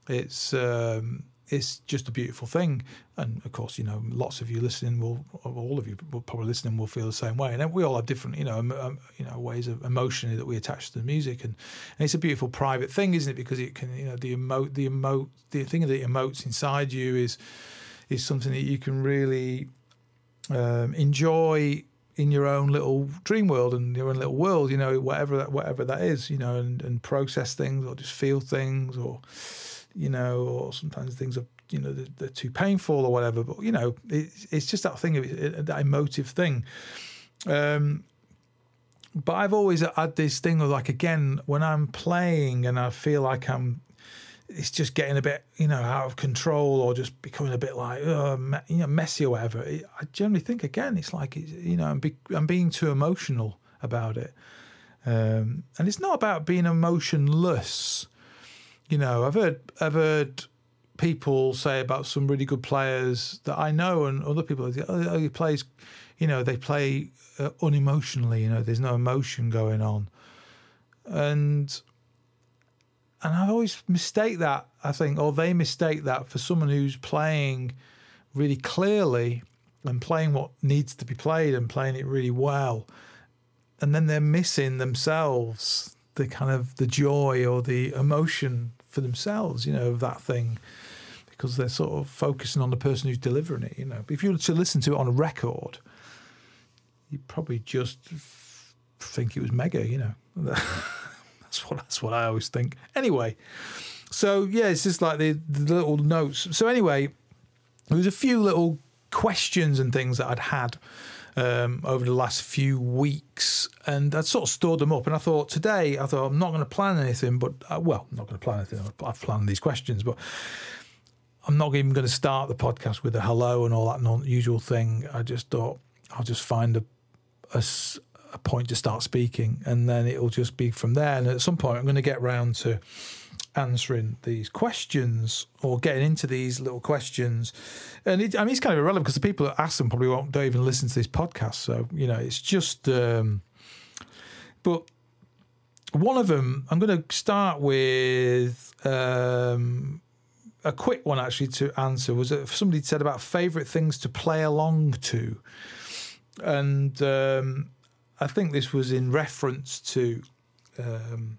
It's um, it's just a beautiful thing. And of course, you know, lots of you listening will, all of you probably listening will feel the same way. And we all have different, you know, um, you know, ways of emotionally that we attach to the music. And, and, it's a beautiful private thing, isn't it? Because it can, you know, the emote, the emote, the thing that emotes inside you is is something that you can really um, enjoy in your own little dream world and your own little world, you know, whatever that whatever that is, you know, and, and process things or just feel things or you know, or sometimes things are, you know, they're, they're too painful or whatever. But you know, it's it's just that thing that emotive thing. Um, but I've always had this thing of like again when I'm playing and I feel like I'm, it's just getting a bit you know out of control or just becoming a bit like uh, you know messy or whatever. I generally think again it's like you know I'm, be, I'm being too emotional about it, um, and it's not about being emotionless you know, I've heard I've heard people say about some really good players that I know, and other people, oh, he plays, you know, they play uh, unemotionally. You know, there's no emotion going on, and and I always mistake that. I think, or they mistake that for someone who's playing really clearly and playing what needs to be played and playing it really well, and then they're missing themselves the kind of the joy or the emotion for themselves, you know, of that thing because they're sort of focusing on the person who's delivering it, you know. If you were to listen to it on a record, you'd probably just think it was mega, you know. that's what that's what I always think. Anyway, so yeah, it's just like the, the little notes. So anyway, there was a few little questions and things that I'd had um, over the last few weeks, and I'd sort of stored them up. And I thought today, I thought I'm not going to plan anything, but uh, well, I'm not going to plan anything. I've planned these questions, but I'm not even going to start the podcast with a hello and all that non usual thing. I just thought I'll just find a, a, a point to start speaking, and then it'll just be from there. And at some point, I'm going to get round to answering these questions or getting into these little questions. And it, I mean, it's kind of irrelevant because the people that ask them probably won't don't even listen to this podcast. So you know, it's just. Um, but one of them, I'm going to start with um, a quick one actually to answer. Was that somebody said about favorite things to play along to, and um, I think this was in reference to. Um,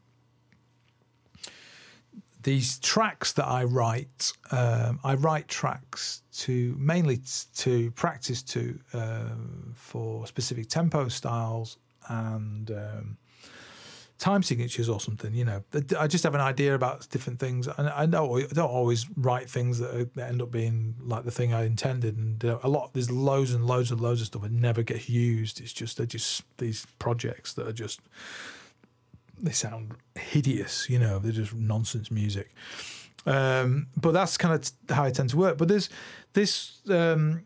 these tracks that I write, um, I write tracks to mainly to practice to uh, for specific tempo styles and um, time signatures or something. You know, I just have an idea about different things, and I know I don't always write things that, are, that end up being like the thing I intended. And uh, a lot there's loads and loads and loads of stuff that never gets used. It's just they're just these projects that are just they sound hideous. You know, they're just nonsense music. Um, but that's kind of how I tend to work. But there's this um,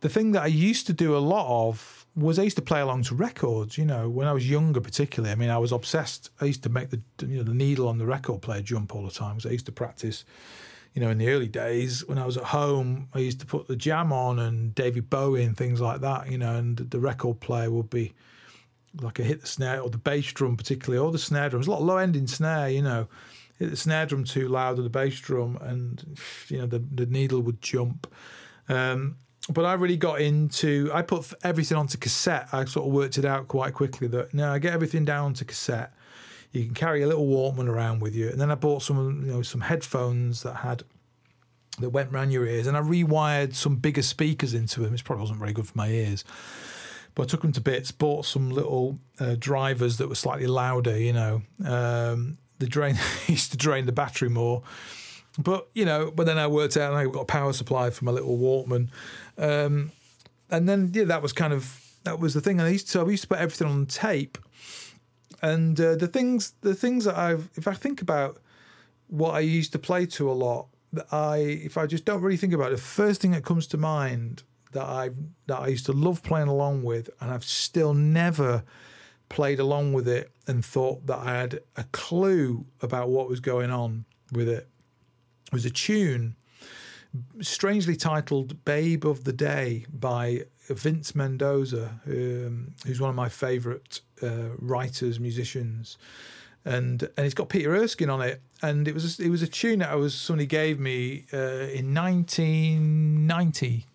the thing that I used to do a lot of was I used to play along to records. You know, when I was younger, particularly. I mean, I was obsessed. I used to make the you know the needle on the record player jump all the time. because I used to practice. You know, in the early days when I was at home, I used to put the jam on and David Bowie and things like that. You know, and the record player would be like a hit the snare or the bass drum particularly or the snare drum. There's a lot of low ending snare, you know. Hit the snare drum too loud or the bass drum and you know the the needle would jump. Um, but I really got into I put everything onto cassette. I sort of worked it out quite quickly that now I get everything down to cassette. You can carry a little Walkman around with you. And then I bought some you know some headphones that had that went around your ears and I rewired some bigger speakers into them. It probably wasn't very good for my ears. But I took them to bits, bought some little uh, drivers that were slightly louder, you know. Um, the drain used to drain the battery more. But, you know, but then I worked out and I got a power supply for my little Walkman. Um, and then, yeah, that was kind of, that was the thing. And I used to, so I used to put everything on tape. And uh, the things, the things that I've, if I think about what I used to play to a lot, that I, if I just don't really think about it, the first thing that comes to mind that I that I used to love playing along with, and I've still never played along with it and thought that I had a clue about what was going on with it. it was a tune strangely titled "Babe of the Day" by Vince Mendoza, um, who's one of my favourite uh, writers, musicians, and and it's got Peter Erskine on it. And it was a, it was a tune that I was somebody gave me uh, in 1990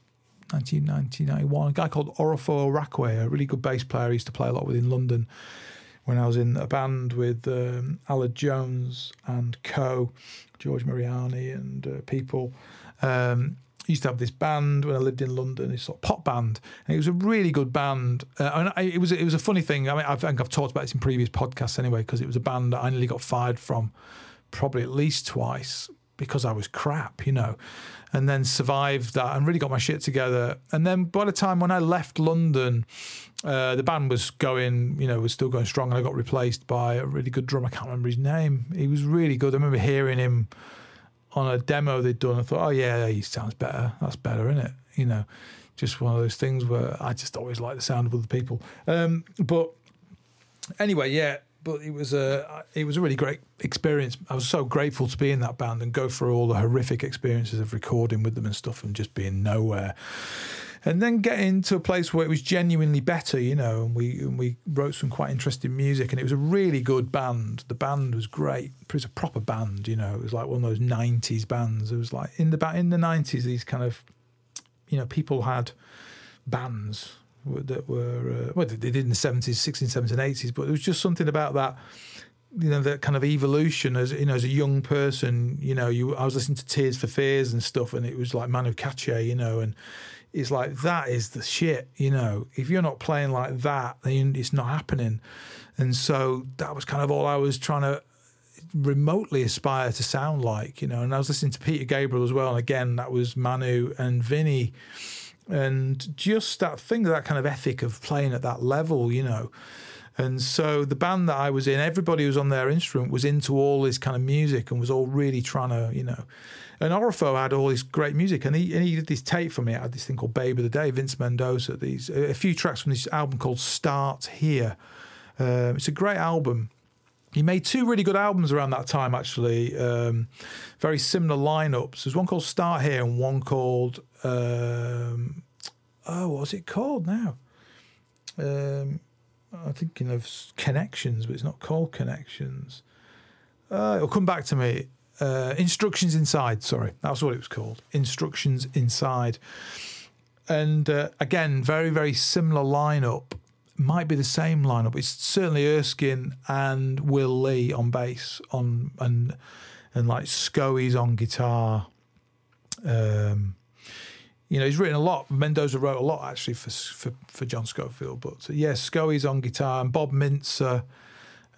1991, a guy called Orofo Orakwe, a really good bass player I used to play a lot with in London when I was in a band with um, Jones and Co, George Mariani and uh, people. Um, used to have this band when I lived in London, this sort of pop band, and it was a really good band. Uh, and I, it was it was a funny thing. I mean, I think I've talked about this in previous podcasts anyway, because it was a band that I nearly got fired from, probably at least twice because I was crap, you know and then survived that and really got my shit together. And then by the time when I left London, uh, the band was going, you know, was still going strong, and I got replaced by a really good drummer. I can't remember his name. He was really good. I remember hearing him on a demo they'd done. I thought, oh yeah, he sounds better. That's better, isn't it? You know, just one of those things where I just always like the sound of other people. Um, but anyway, yeah, but it was a it was a really great experience. I was so grateful to be in that band and go through all the horrific experiences of recording with them and stuff, and just being nowhere. And then getting to a place where it was genuinely better, you know, and we and we wrote some quite interesting music, and it was a really good band. The band was great. It was a proper band, you know. It was like one of those '90s bands. It was like in the in the '90s, these kind of, you know, people had bands that were uh, well they did in the 70s 16 70s and 80s but there was just something about that you know that kind of evolution as you know as a young person you know you I was listening to Tears for Fears and stuff and it was like Manu Katché you know and it's like that is the shit you know. If you're not playing like that then it's not happening. And so that was kind of all I was trying to remotely aspire to sound like you know. And I was listening to Peter Gabriel as well and again that was Manu and Vinny and just that thing, that kind of ethic of playing at that level, you know. And so the band that I was in, everybody who was on their instrument was into all this kind of music and was all really trying to, you know. And Orifo had all this great music, and he and he did this tape for me. I had this thing called Babe of the Day, Vince Mendoza. These a few tracks from this album called Start Here. Um, it's a great album. He made two really good albums around that time, actually. Um, very similar lineups. There's one called Start Here and one called um, oh, what's it called now? Um, I'm thinking of Connections, but it's not called Connections. Uh, it'll come back to me. Uh, Instructions Inside, sorry, that's what it was called. Instructions Inside. And uh, again, very, very similar lineup. Might be the same lineup. It's certainly Erskine and Will Lee on bass, on and and like Scoey's on guitar. Um, you know, he's written a lot. Mendoza wrote a lot actually for for, for John Scofield. But yes, yeah, Scoey's on guitar and Bob Mintzer.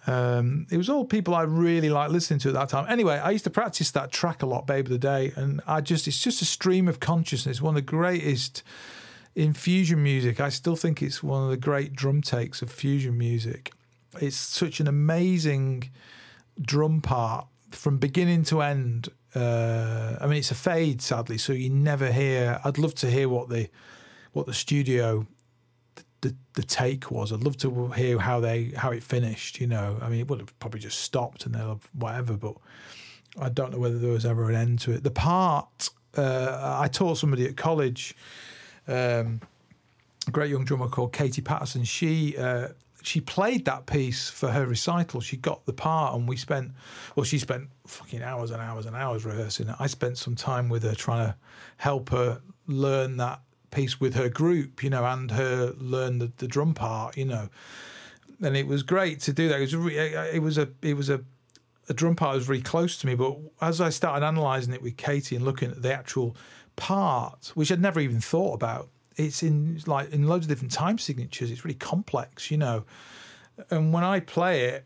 Um, it was all people I really liked listening to at that time. Anyway, I used to practice that track a lot, Babe of the Day, and I just it's just a stream of consciousness. One of the greatest in fusion music. I still think it's one of the great drum takes of fusion music. It's such an amazing drum part from beginning to end uh, I mean, it's a fade, sadly, so you never hear. I'd love to hear what the what the studio the, the take was. I'd love to hear how they how it finished. You know, I mean, it would have probably just stopped and they'll whatever, but I don't know whether there was ever an end to it. The part uh, I taught somebody at college, um, a great young drummer called Katie Patterson. She uh, she played that piece for her recital. She got the part, and we spent, well, she spent fucking hours and hours and hours rehearsing it. I spent some time with her trying to help her learn that piece with her group, you know, and her learn the, the drum part, you know. And it was great to do that. It was a, it was a it was a a drum part was really close to me. But as I started analysing it with Katie and looking at the actual part, which I'd never even thought about, it's in like in loads of different time signatures. It's really complex, you know. And when I play it,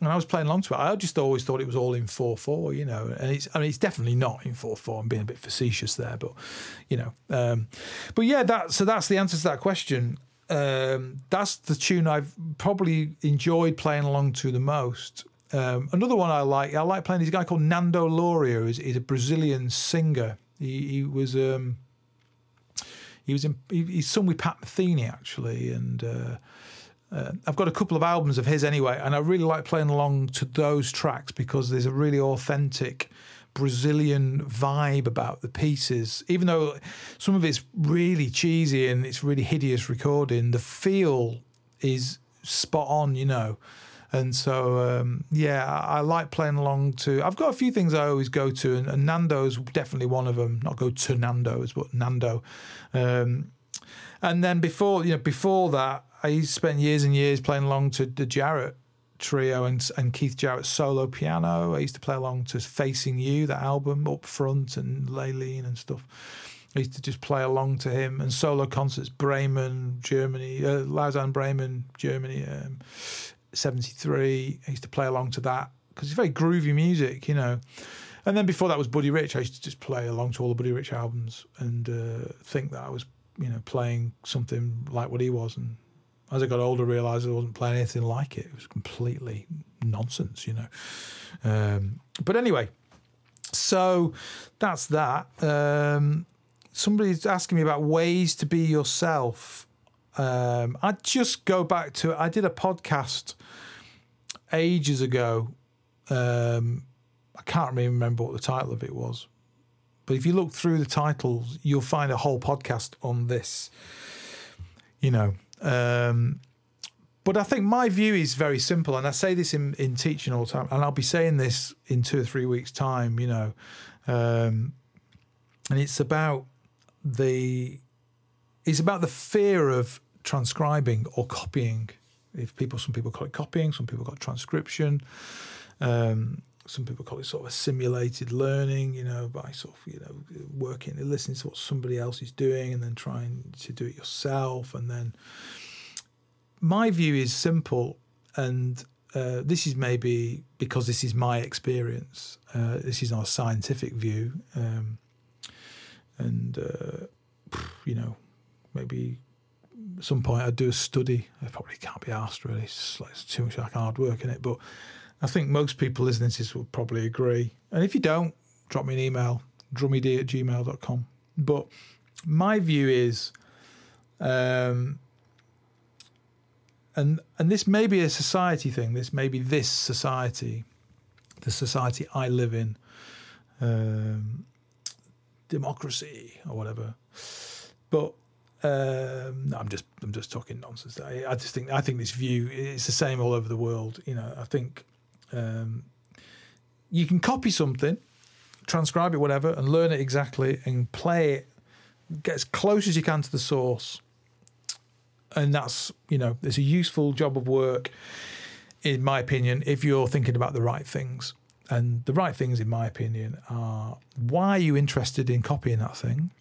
and I was playing along to it, I just always thought it was all in four four, you know. And it's I mean it's definitely not in four four. I'm being a bit facetious there, but you know. Um, but yeah, that so that's the answer to that question. Um, that's the tune I've probably enjoyed playing along to the most. Um, another one I like, I like playing. This guy called Nando Lauria. He's, he's a Brazilian singer. He, he was um, he was in, he, he's sung with Pat Metheny actually, and uh, uh, I've got a couple of albums of his anyway, and I really like playing along to those tracks because there's a really authentic Brazilian vibe about the pieces. Even though some of it's really cheesy and it's really hideous recording, the feel is spot on, you know. And so, um, yeah, I, like playing along to. I've got a few things I always go to, and, and Nando's definitely one of them. Not go to Nando's, but Nando. Um, and then before, you know, before that, I spent years and years playing along to the Jarrett trio and, and Keith Jarrett's solo piano. I used to play along to Facing You, that album, up front and Lalene and stuff. I used to just play along to him and solo concerts, Bremen, Germany, uh, Lausanne, Bremen, Germany. Um, 73. I used to play along to that because it's very groovy music, you know. And then before that was Buddy Rich. I used to just play along to all the Buddy Rich albums and uh, think that I was, you know, playing something like what he was. And as I got older, I realised I wasn't playing anything like it. It was completely nonsense, you know. Um, but anyway, so that's that. Um, somebody's asking me about ways to be yourself. Um, I just go back to I did a podcast ages ago. Um, I can't really remember what the title of it was, but if you look through the titles, you'll find a whole podcast on this. You know, um, but I think my view is very simple, and I say this in, in teaching all the time, and I'll be saying this in two or three weeks' time. You know, um, and it's about the it's about the fear of transcribing or copying. If people, some people call it copying, some people call it transcription. Um, some people call it sort of a simulated learning, you know, by sort of, you know, working, and listening to what somebody else is doing and then trying to do it yourself. And then my view is simple, and uh, this is maybe because this is my experience. Uh, this is not a scientific view. Um, and, uh, you know, maybe at some point I'd do a study. I probably can't be asked really. It's, like, it's too much like hard work in it. But I think most people listening to this will probably agree. And if you don't, drop me an email, drummyd at gmail.com. But my view is, um, and and this may be a society thing. This may be this society, the society I live in, um, democracy or whatever. But um, no, I'm just I'm just talking nonsense. I, I, just think I think this view is the same all over the world. You know, I think um, you can copy something, transcribe it, whatever, and learn it exactly and play it, get as close as you can to the source. And that's you know, it's a useful job of work, in my opinion, if you're thinking about the right things. And the right things, in my opinion, are why are you interested in copying that thing?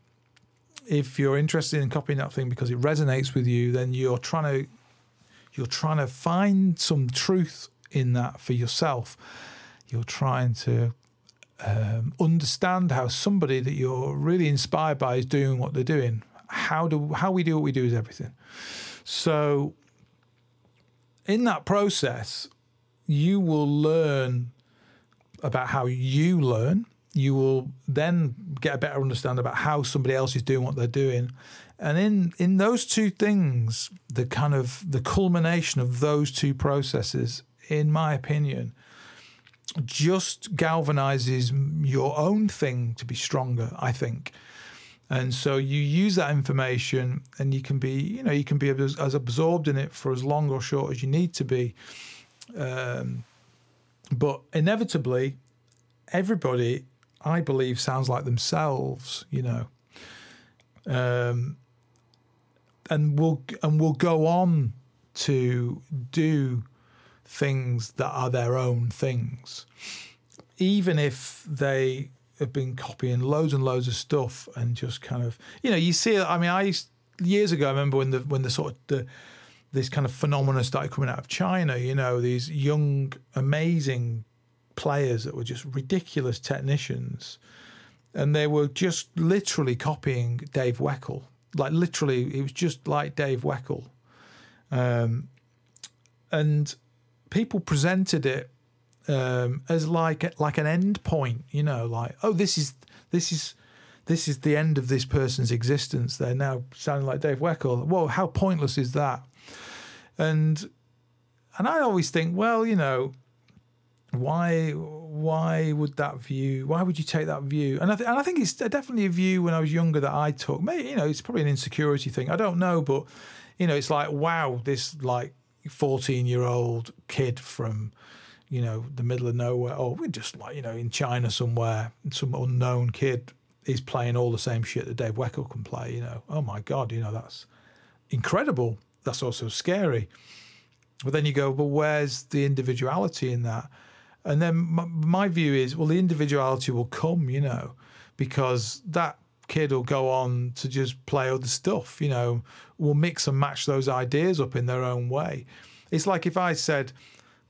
If you're interested in copying that thing because it resonates with you, then you're trying to you're trying to find some truth in that for yourself. You're trying to um, understand how somebody that you're really inspired by is doing what they're doing. How do how we do what we do is everything. So in that process, you will learn about how you learn you will then get a better understanding about how somebody else is doing what they're doing. And in, in those two things, the kind of the culmination of those two processes, in my opinion, just galvanizes your own thing to be stronger, I think. And so you use that information and you can be, you know, you can be as, as absorbed in it for as long or short as you need to be. Um, but inevitably, everybody I believe sounds like themselves, you know. Um, and will and will go on to do things that are their own things, even if they have been copying loads and loads of stuff and just kind of you know you see. I mean, I used, years ago I remember when the when the sort of the this kind of phenomenon started coming out of China. You know, these young, amazing players that were just ridiculous technicians. And they were just literally copying Dave Weckl. Like, literally, it was just like Dave Weckl. Um, and people presented it um, as like like an end point, you know, like oh, this is this is this is the end of this person's existence. They're now sounding like Dave Weckl. Whoa, how pointless is that? And and I always think, well, you know, why why would that view why would you take that view? And I, th- and I think it's definitely a view when I was younger that I took. Maybe you know it's probably an insecurity thing. I don't know but you know it's like wow this like 14 year old kid from you know the middle of nowhere or we're just like you know in China somewhere some unknown kid is playing all the same shit that Dave Weckl can play you know. Oh my god you know that's incredible. That's also scary. But then you go but where's the individuality in that and then my, my view is, well, the individuality will come, you know, because that kid will go on to just play other stuff, you know, will mix and match those ideas up in their own way. It's like if I said,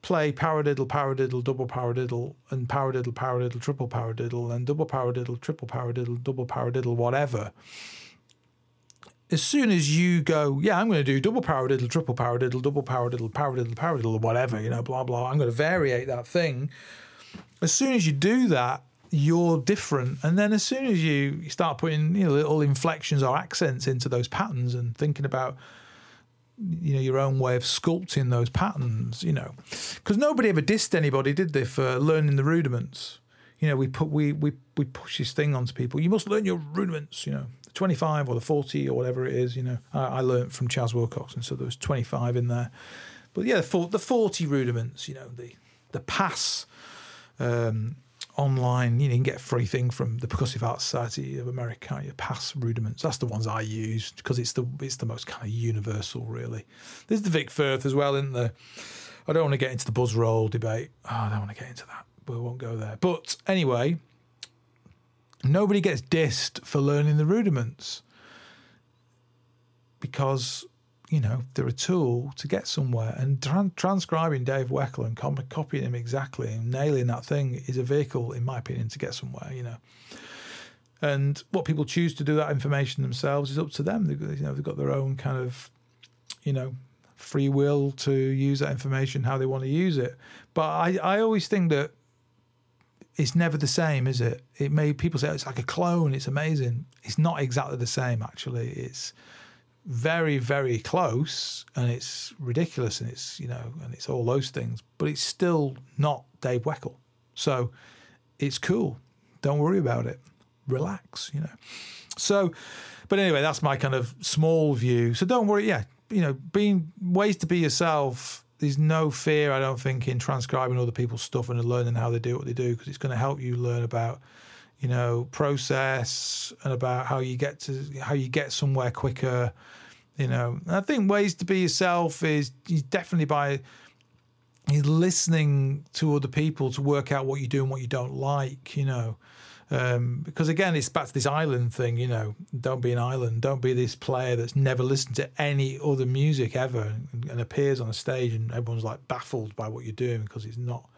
play paradiddle, paradiddle, double paradiddle, and paradiddle, paradiddle, triple paradiddle, and double paradiddle, triple paradiddle, double paradiddle, whatever as soon as you go, yeah, I'm going to do double paradiddle, triple paradiddle, double paradiddle, paradiddle, paradiddle, whatever, you know, blah, blah, I'm going to variate that thing. As soon as you do that, you're different. And then as soon as you start putting you know, little inflections or accents into those patterns and thinking about you know your own way of sculpting those patterns, you know, because nobody ever dissed anybody, did they, for learning the rudiments? You know, we put we we we push this thing onto people. You must learn your rudiments. You know, 25 or the 40 or whatever it is. You know, I, I learned from Chas Wilcox, And so there was 25 in there. But yeah, the, the 40 rudiments, you know, the the PAS um, online, you, know, you can get a free thing from the Percussive Arts Society of America. Your PAS rudiments. That's the ones I use because it's the it's the most kind of universal, really. There's the Vic Firth as well, isn't there? I don't want to get into the buzz roll debate. Oh, I don't want to get into that. We won't go there. But anyway, nobody gets dissed for learning the rudiments because you know they're a tool to get somewhere. And tra- transcribing Dave Weckl and com- copying him exactly and nailing that thing is a vehicle in my opinion to get somewhere you know. And what people choose to do that information themselves is up to them. They, you know they've got their own kind of you know, free will to use that information how they want to use it. But I, I always think that it's never the same, is it? It may people say oh, it's like a clone. It's amazing. It's not exactly the same. Actually, it's very, very close, and it's ridiculous, and it's you know, and it's all those things. But it's still not Dave Weckl. So it's cool. Don't worry about it. Relax. You know. So, but anyway, that's my kind of small view. So don't worry. Yeah, you know, being ways to be yourself there's no fear, I don't think, in transcribing other people's stuff and learning how they do what they do because it's going to help you learn about, you know, process and about how you get to how you get somewhere quicker. You know, and I think ways to be yourself is definitely by listening to other people to work out what you do and what you don't like. You know, um, because again, it's back to this island thing, you know. Don't be an island. Don't be this player that's never listened to any other music ever and, and appears on a stage and everyone's like baffled by what you're doing because it's not.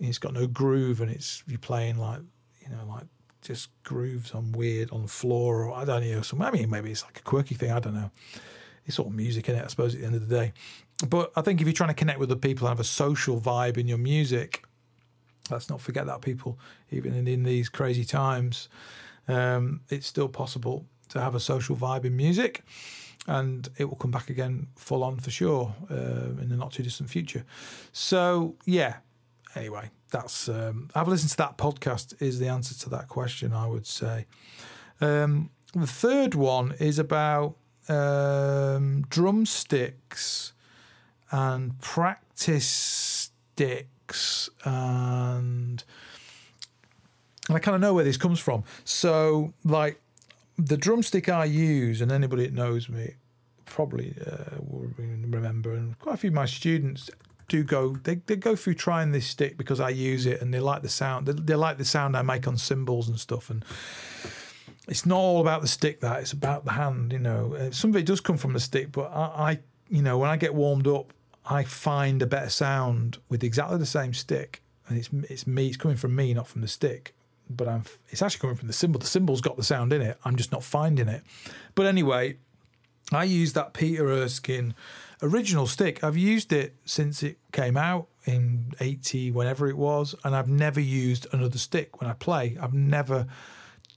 It's got no groove and it's you're playing like you know like just grooves on weird on the floor or I don't know. Some I mean maybe it's like a quirky thing. I don't know. It's all music in it, I suppose. At the end of the day, but I think if you're trying to connect with the people and have a social vibe in your music let's not forget that people, even in, in these crazy times, um, it's still possible to have a social vibe in music, and it will come back again full on for sure uh, in the not too distant future. So yeah. Anyway, that's um, have listened to that podcast. Is the answer to that question? I would say. Um, the third one is about um, drumsticks and practice stick and and I kind of know where this comes from. So, like the drumstick I use, and anybody that knows me probably uh, will remember, and quite a few of my students do go. They, they go through trying this stick because I use it, and they like the sound. They, they like the sound I make on cymbals and stuff, and it's not all about the stick. That it's about the hand. You know, uh, some of it does come from the stick, but I, I you know, when I get warmed up, I find a better sound with exactly the same stick, and it's it's me. It's coming from me, not from the stick. But I'm. It's actually coming from the cymbal. The cymbal's got the sound in it. I'm just not finding it. But anyway, I use that Peter Erskine original stick. I've used it since it came out in 80, whenever it was, and I've never used another stick when I play. I've never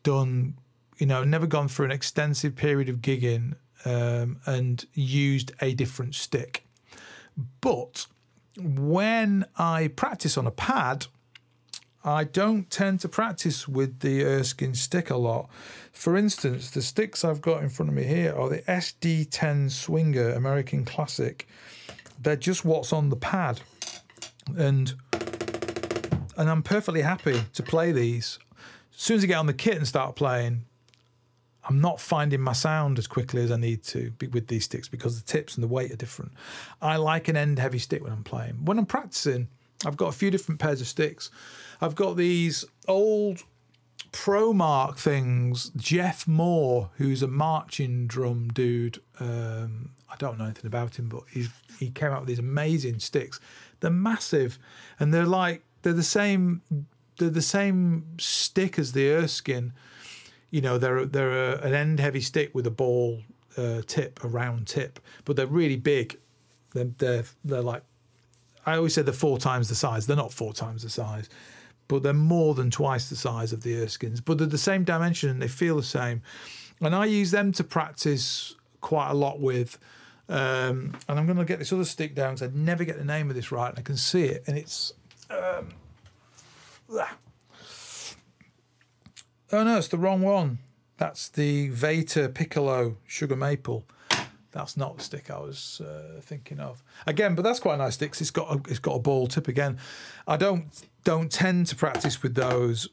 done, you know, never gone through an extensive period of gigging um, and used a different stick. But when I practice on a pad, I don't tend to practice with the Erskine stick a lot. For instance, the sticks I've got in front of me here are the SD10 Swinger American Classic. They're just what's on the pad. And and I'm perfectly happy to play these. As soon as I get on the kit and start playing, I'm not finding my sound as quickly as I need to with these sticks because the tips and the weight are different. I like an end heavy stick when I'm playing. When I'm practicing, I've got a few different pairs of sticks. I've got these old Pro-Mark things. Jeff Moore, who's a marching drum dude, um, I don't know anything about him, but he's, he came out with these amazing sticks. They're massive, and they're like they're the same. They're the same stick as the Erskine you know they're they're a, an end heavy stick with a ball uh, tip, a round tip, but they're really big. They're, they're they're like I always say they're four times the size. They're not four times the size, but they're more than twice the size of the Erskines. But they're the same dimension and they feel the same. And I use them to practice quite a lot with. Um, and I'm going to get this other stick down because I never get the name of this right, and I can see it, and it's. Um, Oh no, it's the wrong one. That's the Vater Piccolo Sugar Maple. That's not the stick I was uh, thinking of. Again, but that's quite a nice stick. It's got a, it's got a ball tip again. I don't don't tend to practice with those.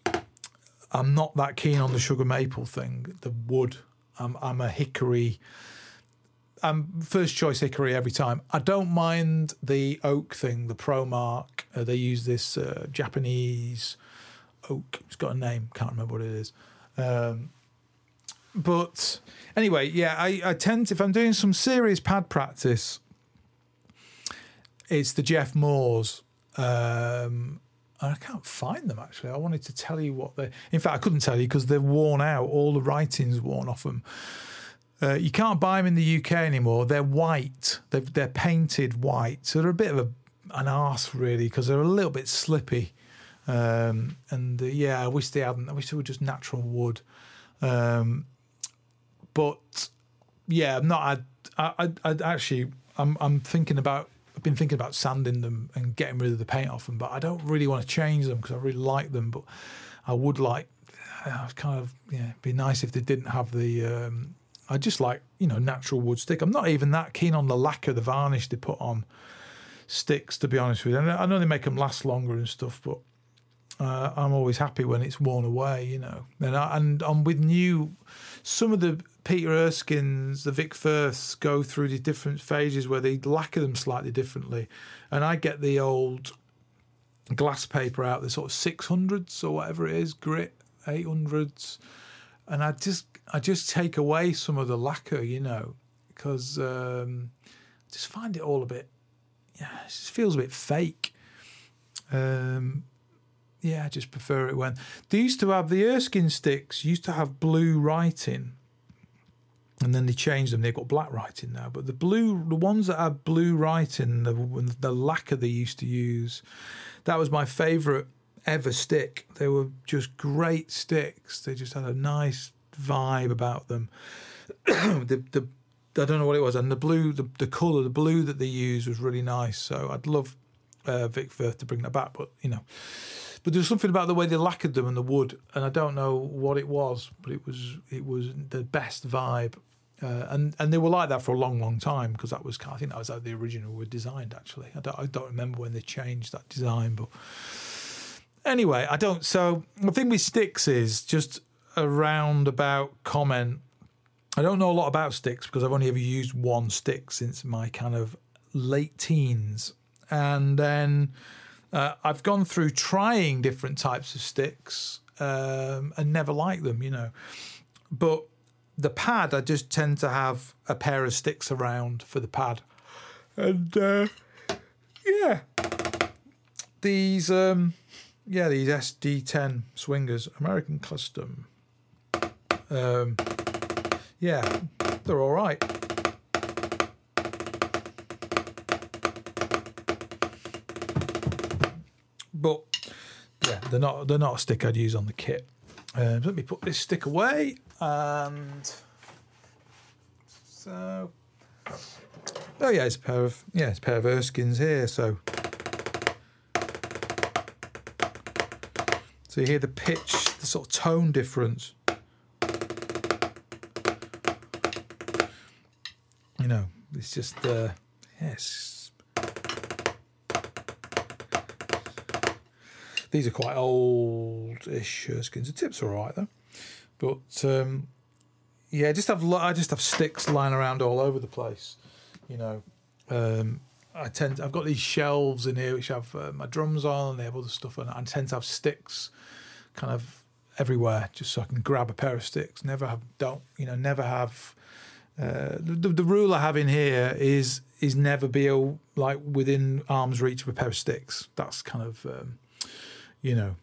I'm not that keen on the sugar maple thing. The wood. I'm I'm a hickory. I'm first choice hickory every time. I don't mind the oak thing, the Pro-Mark. Uh, they use this uh, Japanese oak. It's got a name. Can't remember what it is. Um, but anyway, yeah, I, I tend to, if I'm doing some serious pad practice, it's the Jeff Moores. Um, I can't find them actually. I wanted to tell you what they. In fact, I couldn't tell you because they're worn out. All the writing's worn off them. Uh, you can't buy them in the UK anymore. They're white. They're, they're painted white, so they're a bit of a, an arse really because they're a little bit slippy. Um, and uh, yeah, I wish they hadn't. I wish they were just natural wood. Um, but yeah, I'm not. I, I, I actually, I'm, I'm thinking about. I've been thinking about sanding them and getting rid of the paint off them, but I don't really want to change them because I really like them. But I would like, uh, kind of, yeah, be nice if they didn't have the. Um, I just like you know natural wood stick. I'm not even that keen on the lacquer, the varnish they put on sticks. To be honest with you, I know they make them last longer and stuff, but uh, I'm always happy when it's worn away. You know, and I, and I'm with new. Some of the Peter Erskines, the Vic Firths go through these different phases where they lacquer them slightly differently, and I get the old glass paper out, the sort of six hundreds or whatever it is, grit eight hundreds, and I just I just take away some of the lacquer, you know, because um, I just find it all a bit, yeah, it just feels a bit fake. Um, yeah, I just prefer it when they used to have the Erskine sticks used to have blue writing, and then they changed them. They've got black writing now, but the blue, the ones that have blue writing, the the lacquer they used to use, that was my favourite ever stick. They were just great sticks. They just had a nice vibe about them. the, the I don't know what it was, and the blue, the, the colour, the blue that they used was really nice. So I'd love uh, Vic Firth to bring that back, but you know, but there's something about the way they lacquered them and the wood, and I don't know what it was, but it was it was the best vibe. Uh, and and they were like that for a long, long time because that was I think that was how the original were designed. Actually, I don't I don't remember when they changed that design, but anyway, I don't. So the thing with sticks is just a roundabout comment. I don't know a lot about sticks because I've only ever used one stick since my kind of late teens. And then uh, I've gone through trying different types of sticks um, and never liked them, you know. But the pad, I just tend to have a pair of sticks around for the pad. And uh, yeah, these, um, yeah, these SD10 swingers, American Custom. Um, yeah, they're all right. But yeah, they're not they're not a stick I'd use on the kit. Um, let me put this stick away and so oh yeah, it's a pair of yeah, it's a pair of Erskines here. So so you hear the pitch, the sort of tone difference. You know, it's just uh, yes. These are quite old-ish skins. The tips are all right though, but um, yeah, just have I just have sticks lying around all over the place. You know, um, I tend to, I've got these shelves in here which have uh, my drums on and they have other stuff on. I tend to have sticks kind of everywhere just so I can grab a pair of sticks. Never have don't you know never have uh, the, the rule I have in here is is never be a, like within arm's reach of a pair of sticks. That's kind of um, you know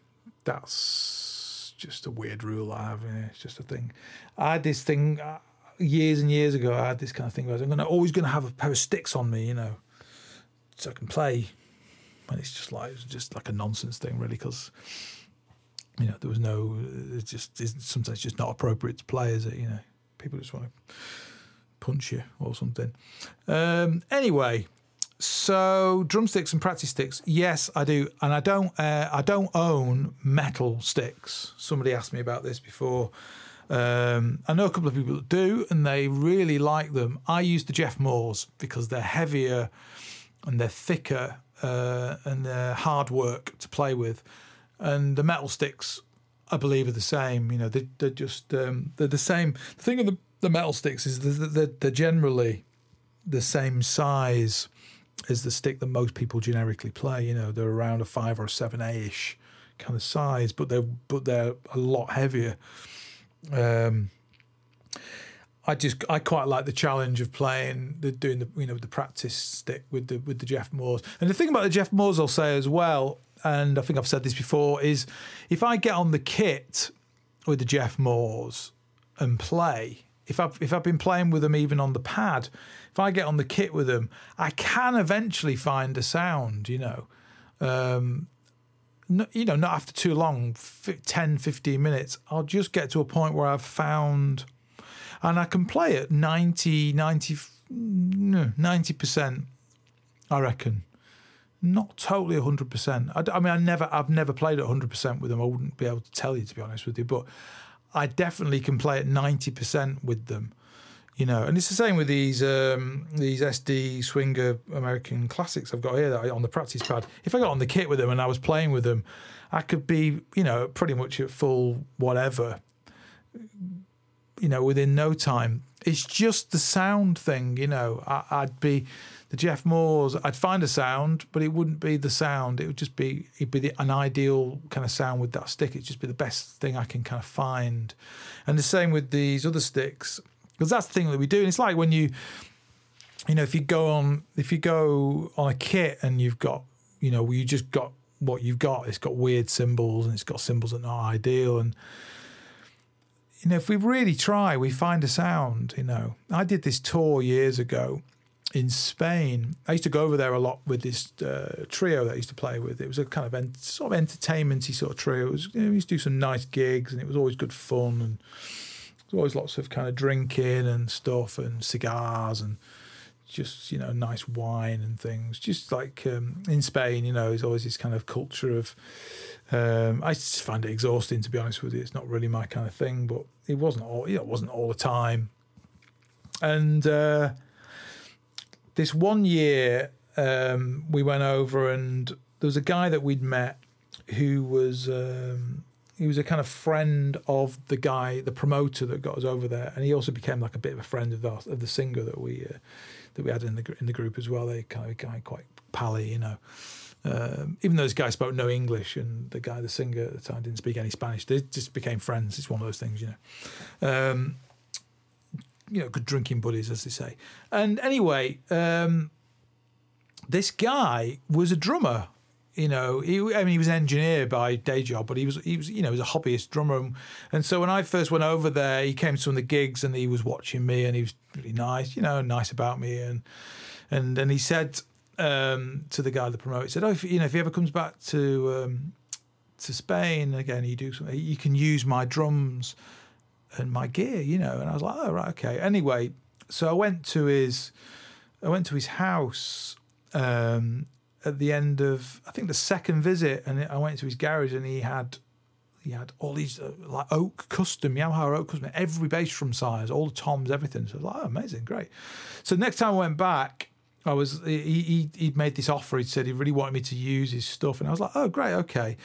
that's just a weird rule I have. It's just a thing. I had this thing uh, years and years ago. I had this kind of thing where I was going to always going to have a pair of sticks on me, you know, so I can play. And it's just like it's just like a nonsense thing, really, because you know there was no. It's just sometimes just not appropriate to play, is it? You know, people just want to punch you or something. Um, anyway, so drumsticks and practice sticks, yes, I do, and I don't. Uh, I don't own metal sticks. Somebody asked me about this before. Um, I know a couple of people that do, and they really like them. I use the Jeff Moores because they're heavier and they're thicker uh, and they're hard work to play with. And the metal sticks, I believe, are the same. You know, they, are just um, they're the same. The thing of the the metal sticks is they're, they're generally the same size as the stick that most people generically play. You know, they're around a five or a seven A ish kind of size, but they're but they're a lot heavier. Um, I just I quite like the challenge of playing the doing the you know the practice stick with the with the Jeff Moores. And the thing about the Jeff Moores I'll say as well, and I think I've said this before, is if I get on the kit with the Jeff Moores and play, if I've if I've been playing with them even on the pad, if I get on the kit with them, I can eventually find a sound, you know. Um, no, you know, not after too long, 10, 15 minutes, I'll just get to a point where I've found, and I can play it 90, 90, 90%, I reckon. Not totally 100%. I, I mean, I never, I've never played at 100% with them. I wouldn't be able to tell you, to be honest with you, but I definitely can play at 90% with them you know, and it's the same with these um, these SD Swinger American classics I've got here that I, on the practice pad. If I got on the kit with them and I was playing with them, I could be, you know, pretty much at full whatever, you know, within no time. It's just the sound thing, you know. I, would be the Jeff Moores. I'd find a sound, but it wouldn't be the sound. It would just be it'd be the, an ideal kind of sound with that stick. It'd just be the best thing I can kind of find. And the same with these other sticks because that's the thing that we do. And it's like when you, you know, if you go on, if you go on a kit and you've got, you know, you just got what you've got. It's got weird cymbals and it's got cymbals that are not ideal. And you know, if we really try, we find a sound. You know, I did this tour years ago in Spain. I used to go over there a lot with this uh, trio that I used to play with. It was a kind of en- sort of entertainmenty sort of trio. It was, you know, we used to do some nice gigs, and it was always good fun. And there was always lots of kind of drinking and stuff and cigars and just you know nice wine and things. Just like um, in Spain, you know, there's always this kind of culture of. Um, I just find it exhausting to be honest with you. It's not really my kind of thing, but it wasn't all. You know, it wasn't all the time. And uh, this one year, um, we went over and there was a guy that we'd met who was um, he was a kind of friend of the guy, the promoter that got us over there, and he also became like a bit of a friend of the of the singer that we uh, that we had in the in the group as well. They kind of guy quite pally, you know. Um, even though this guy spoke no English and the guy, the singer at the time, didn't speak any Spanish, they just became friends. It's one of those things, you know. Um, you know, good drinking buddies, as they say. And anyway, um, this guy was a drummer you know, he, I mean, he was an engineer by day job, but he was, he was, you know, he was a hobbyist drummer. And so when I first went over there, he came to some of the gigs and he was watching me and he was really nice, you know, nice about me. And, and, and he said um, to the guy, the promoter, said, oh, if, you know, if he ever comes back to, um, to Spain again, you do something, you can use my drums and my gear, you know. And I was like, oh, right, okay. Anyway, so I went to his, I went to his house, um, at the end of I think the second visit, and I went to his garage, and he had he had all these uh, like oak custom Yamaha oak custom, every bass drum size, all the toms, everything. So I was like, oh, amazing, great. So next time I went back, I was he he he'd made this offer. He said he really wanted me to use his stuff, and I was like, oh, great, okay.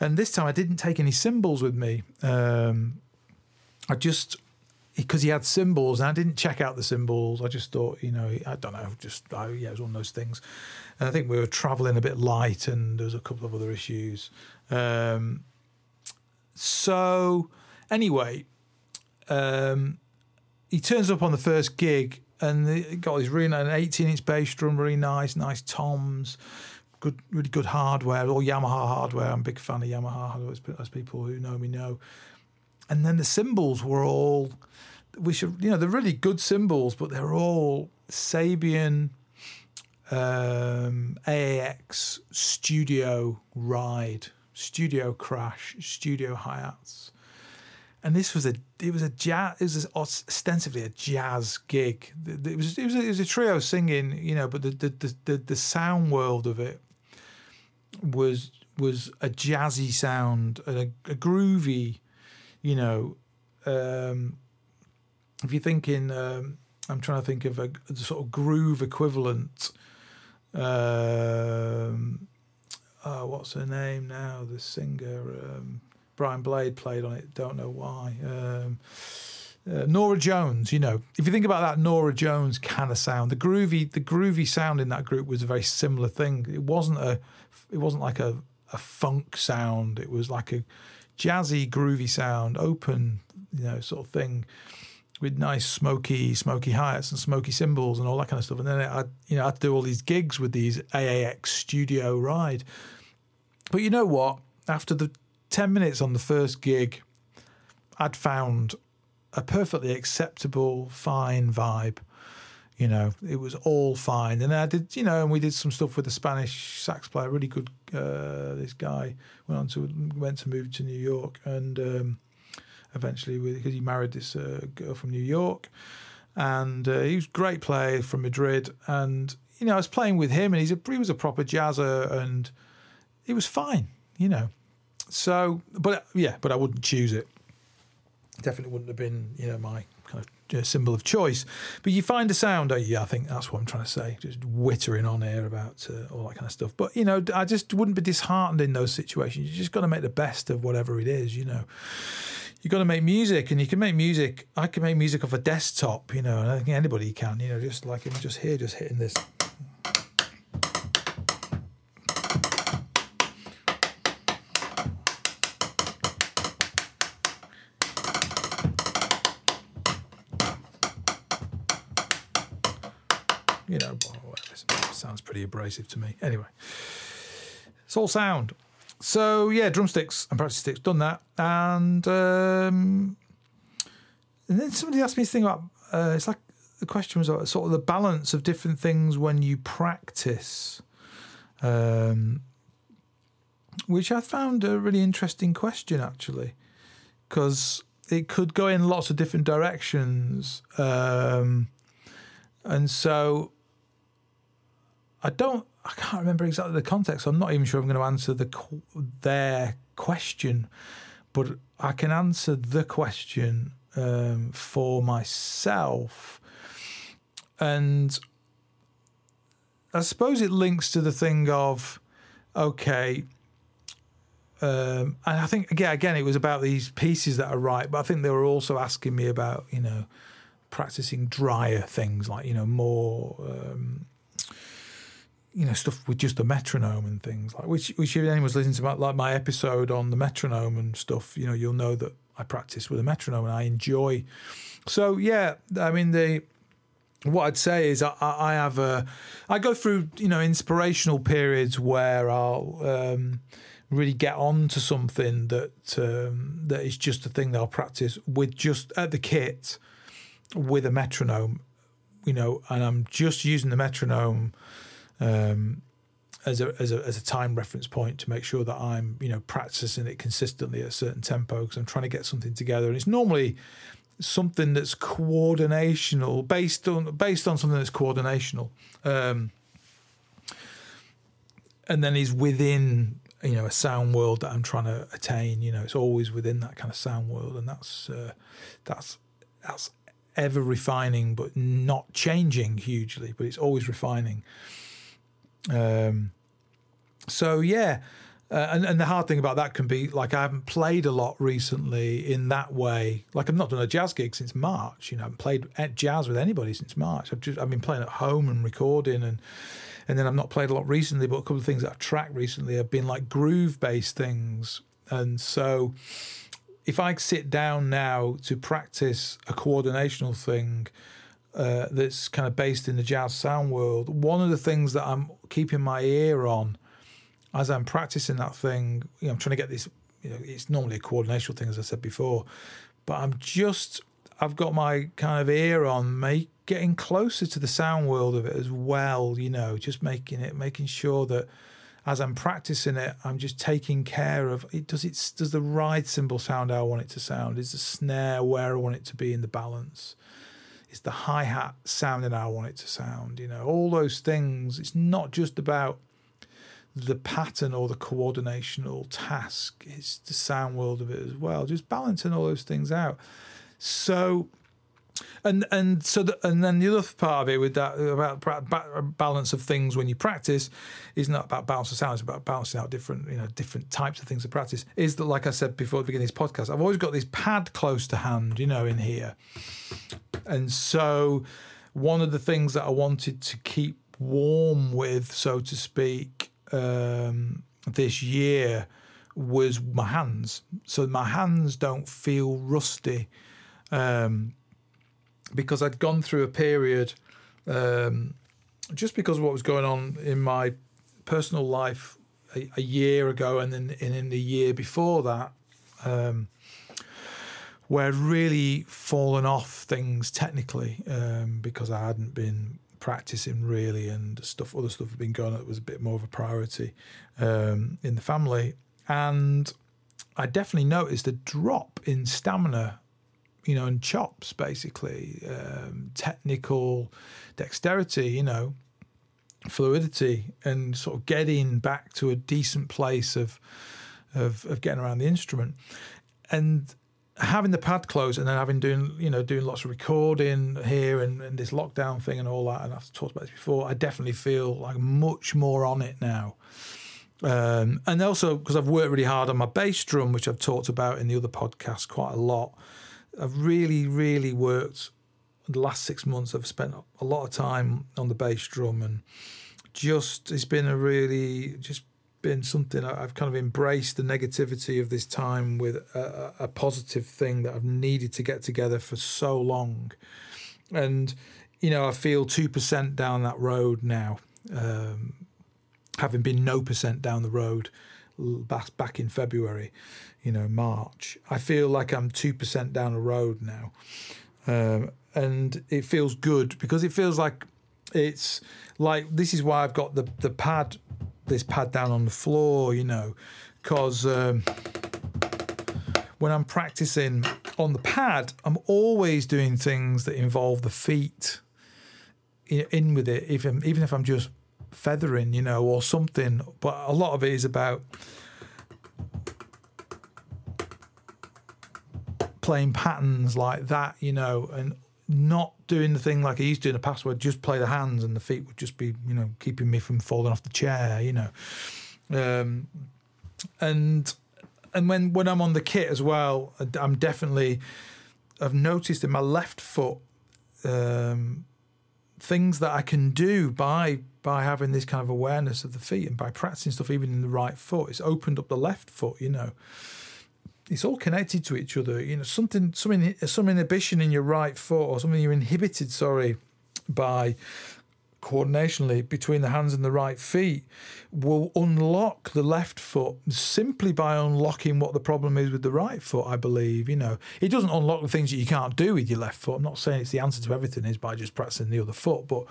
And this time I didn't take any cymbals with me. Um, I just because he had cymbals, and I didn't check out the cymbals. I just thought, you know, I don't know, just oh, yeah, it was one of those things. And I think we were traveling a bit light, and there was a couple of other issues. Um, so anyway, um, he turns up on the first gig and he got his really an 18 inch bass drum, really nice, nice toms, good, really good hardware, all Yamaha hardware. I'm a big fan of Yamaha hardware, as people who know me know. And then the cymbals were all, we should, you know, they're really good cymbals, but they're all Sabian um, AAX Studio Ride, Studio Crash, Studio Hi Hats. And this was a it was a jazz it was ostensibly a jazz gig. It was it was a, it was a trio singing, you know, but the the, the the sound world of it was was a jazzy sound, a, a groovy, you know. Um, if you're thinking, um, I'm trying to think of a, a sort of groove equivalent um, oh, what's her name now? The singer um, Brian Blade played on it. Don't know why. Um, uh, Norah Jones, you know, if you think about that Norah Jones kind of sound, the groovy, the groovy sound in that group was a very similar thing. It wasn't a, it wasn't like a, a funk sound. It was like a jazzy, groovy sound, open, you know, sort of thing with nice smoky, smoky hi-hats and smoky cymbals and all that kind of stuff. And then I, you know, I had to do all these gigs with these AAX Studio Ride. But you know what? After the ten minutes on the first gig, I'd found a perfectly acceptable, fine vibe. You know, it was all fine. And I did, you know, and we did some stuff with the Spanish sax player, really good. Uh, this guy went on to went to move to New York, and um, eventually because he married this uh, girl from New York, and uh, he was a great player from Madrid. And you know, I was playing with him, and he's a, he was a proper jazzer, and it was fine. You know, so but yeah, but I wouldn't choose it. Definitely wouldn't have been you know my kind of cymbal of choice. But you find a sound, yeah, I think that's what I'm trying to say. Just wittering on here about uh, all that kind of stuff. But you know, I just wouldn't be disheartened in those situations. You just got to make the best of whatever it is. You know you've got to make music, and you can make music. I can make music off a desktop, you know, and I think anybody can, you know, just like him, just here, just hitting this. Pretty abrasive to me. Anyway, it's all sound. So yeah, drumsticks and practice sticks, done that, and um, and then somebody asked me this thing about. Uh, it's like the question was about sort of the balance of different things when you practice, um, which I found a really interesting question actually, because it could go in lots of different directions, um, and so I don't I can't remember exactly the context. I'm not even sure I'm going to answer the their question, but I can answer the question um, for myself, and I suppose it links to the thing of okay. Um, and I think again, again, it was about these pieces that are right, but I think they were also asking me about you know practicing drier things like you know more um, you know stuff with just a metronome and things like which which if anyone's listening to my, like my episode on the metronome and stuff you know you'll know that I practice with a metronome and I enjoy. So yeah I mean the what I'd say is I, I have a I go through you know inspirational periods where I'll um, really get on to something that um, that is just a thing that I'll practice with just at the kit with a metronome you know and I'm just using the metronome um, as a, as a as a time reference point to make sure that I'm you know practicing it consistently at a certain tempo because I'm trying to get something together. And it's normally something that's coordinational based on based on something that's coordinational um, and then is within you know a sound world that I'm trying to attain you know it's always within that kind of sound world. And that's uh, that's that's ever refining but not changing hugely but it's always refining um, so yeah, uh, and and the hard thing about that can be like I haven't played a lot recently in that way. Like I've not done a jazz gig since March. You know, I haven't played jazz with anybody since March. I've just I've been playing at home and recording and. And then I've not played a lot recently, but a couple of things that I've tracked recently have been like groove based things. And so if I sit down now to practice a coordinational thing, uh, that's kind of based in the jazz sound world, one of the things that I'm keeping my ear on as I'm practicing that thing, you know, I'm trying to get this. You know, it's normally a coordination thing, as I said before, but I'm just I've got my kind of ear on make, getting closer to the sound world of it as well. You know, just making it, making sure that as I'm practicing it, I'm just taking care of it. Does it? Does the ride cymbal sound how I want it to sound? Is the snare where I want it to be in the balance? Is the hi hat sounding how I want it to sound? You know, all those things. It's not just about the pattern or the coordinational task, it's the sound world of it as well. Just balancing all those things out. So, and and so the, and then the other part of it with that about balance of things when you practice is not about balance of sound; it's about balancing out different you know different types of things to practice. Is that like I said before the beginning of this podcast? I've always got this pad close to hand, you know, in here, and so one of the things that I wanted to keep warm with, so to speak, um, this year was my hands. So my hands don't feel rusty. Um, because I'd gone through a period, um, just because of what was going on in my personal life a, a year ago, and then and in the year before that, um, where I'd really fallen off things technically um, because I hadn't been practicing really, and stuff, other stuff had been going on that was a bit more of a priority um, in the family, and I definitely noticed a drop in stamina, you know, and chops basically, um, technical dexterity, you know, fluidity, and sort of getting back to a decent place of of, of getting around the instrument, and having the pad closed and then having doing you know doing lots of recording here and, and this lockdown thing and all that and I've talked about this before I definitely feel like much more on it now. Um, and also because I've worked really hard on my bass drum which I've talked about in the other podcast quite a lot I've really really worked the last six months I've spent a lot of time on the bass drum and just it's been a really just been something I've kind of embraced the negativity of this time with a, a, positive thing that I've needed to get together for so long. And, you know, I feel 2% down that road now, um, having been no percent down the road back, back in February, you know, March. I feel like I'm 2% down the road now. Um, and it feels good because it feels like it's like this is why I've got the the pad this pad down on the floor, you know, because um, when I'm practicing on the pad, I'm always doing things that involve the feet in, in with it, even even if I'm just feathering, you know, or something. But a lot of it is about playing patterns like that, you know, and not doing the thing like I used to in the past where I'd just play the hands and the feet would just be, you know, keeping me from falling off the chair, you know. Um, and and when when I'm on the kit as well, I'm definitely I've noticed in my left foot um, things that I can do by by having this kind of awareness of the feet and by practicing stuff even in the right foot. It's opened up the left foot, you know it's all connected to each other. You know, something, some, some inhibition in your right foot, or something you're inhibited, sorry, by coordinationally between the hands and the right feet will unlock the left foot simply by unlocking what the problem is with the right foot i believe you know it doesn't unlock the things that you can't do with your left foot i'm not saying it's the answer to everything is by just practicing the other foot but